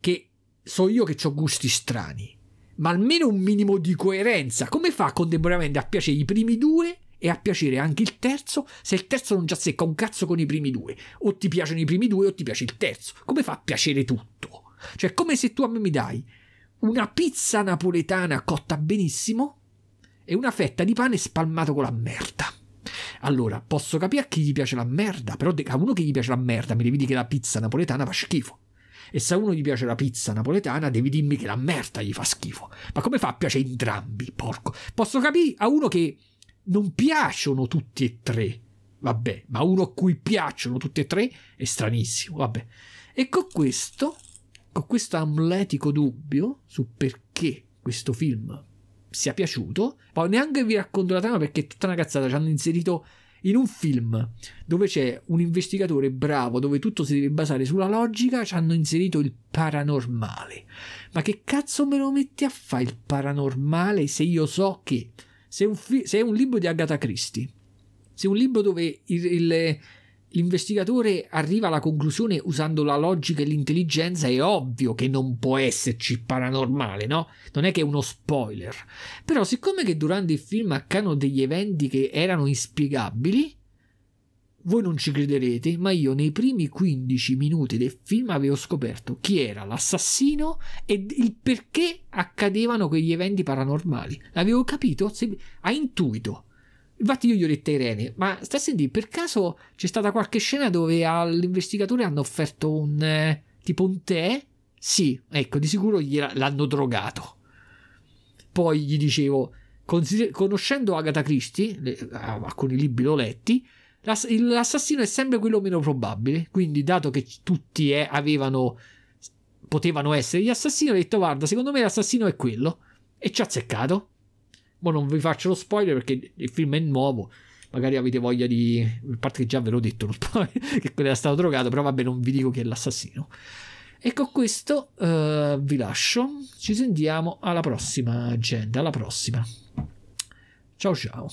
che so io che ho gusti strani, ma almeno un minimo di coerenza. Come fa contemporaneamente a piacere i primi due e a piacere anche il terzo se il terzo non già secca un cazzo con i primi due? O ti piacciono i primi due o ti piace il terzo? Come fa a piacere tutto? Cioè, è come se tu a me mi dai una pizza napoletana cotta benissimo e una fetta di pane spalmato con la merda. Allora, posso capire a chi gli piace la merda, però a uno che gli piace la merda mi devi dire che la pizza napoletana fa schifo. E se a uno gli piace la pizza napoletana, devi dirmi che la merda gli fa schifo. Ma come fa a piacere entrambi, porco? Posso capire a uno che non piacciono tutti e tre. Vabbè, ma uno a cui piacciono tutti e tre è stranissimo, vabbè. E con questo ho questo amletico dubbio su perché questo film sia piaciuto. Poi neanche vi racconto la trama perché è tutta una cazzata. Ci hanno inserito in un film dove c'è un investigatore bravo, dove tutto si deve basare sulla logica, ci hanno inserito il paranormale. Ma che cazzo me lo metti a fare il paranormale se io so che se un, fi- se è un libro di Agatha Christie, se è un libro dove il, il l'investigatore arriva alla conclusione usando la logica e l'intelligenza, è ovvio che non può esserci paranormale, no? Non è che è uno spoiler. Però, siccome che durante il film accadono degli eventi che erano inspiegabili, voi non ci crederete, ma io nei primi 15 minuti del film avevo scoperto chi era l'assassino e il perché accadevano quegli eventi paranormali. L'avevo capito a intuito. Infatti io gli ho detto a Irene, ma stai a sentire, per caso c'è stata qualche scena dove all'investigatore hanno offerto un eh, tipo un tè? Sì, ecco, di sicuro l'hanno drogato. Poi gli dicevo, conoscendo Agatha Christie, le, alcuni libri l'ho letti, l'ass- l'assassino è sempre quello meno probabile, quindi dato che tutti eh, avevano, potevano essere gli assassini, ho detto guarda, secondo me l'assassino è quello. E ci ha azzeccato. Ma non vi faccio lo spoiler perché il film è nuovo. Magari avete voglia di. A parte che già ve l'ho detto, che quello era stato drogato, però vabbè, non vi dico chi è l'assassino. E con questo uh, vi lascio. Ci sentiamo alla prossima, gente. Alla prossima. Ciao ciao.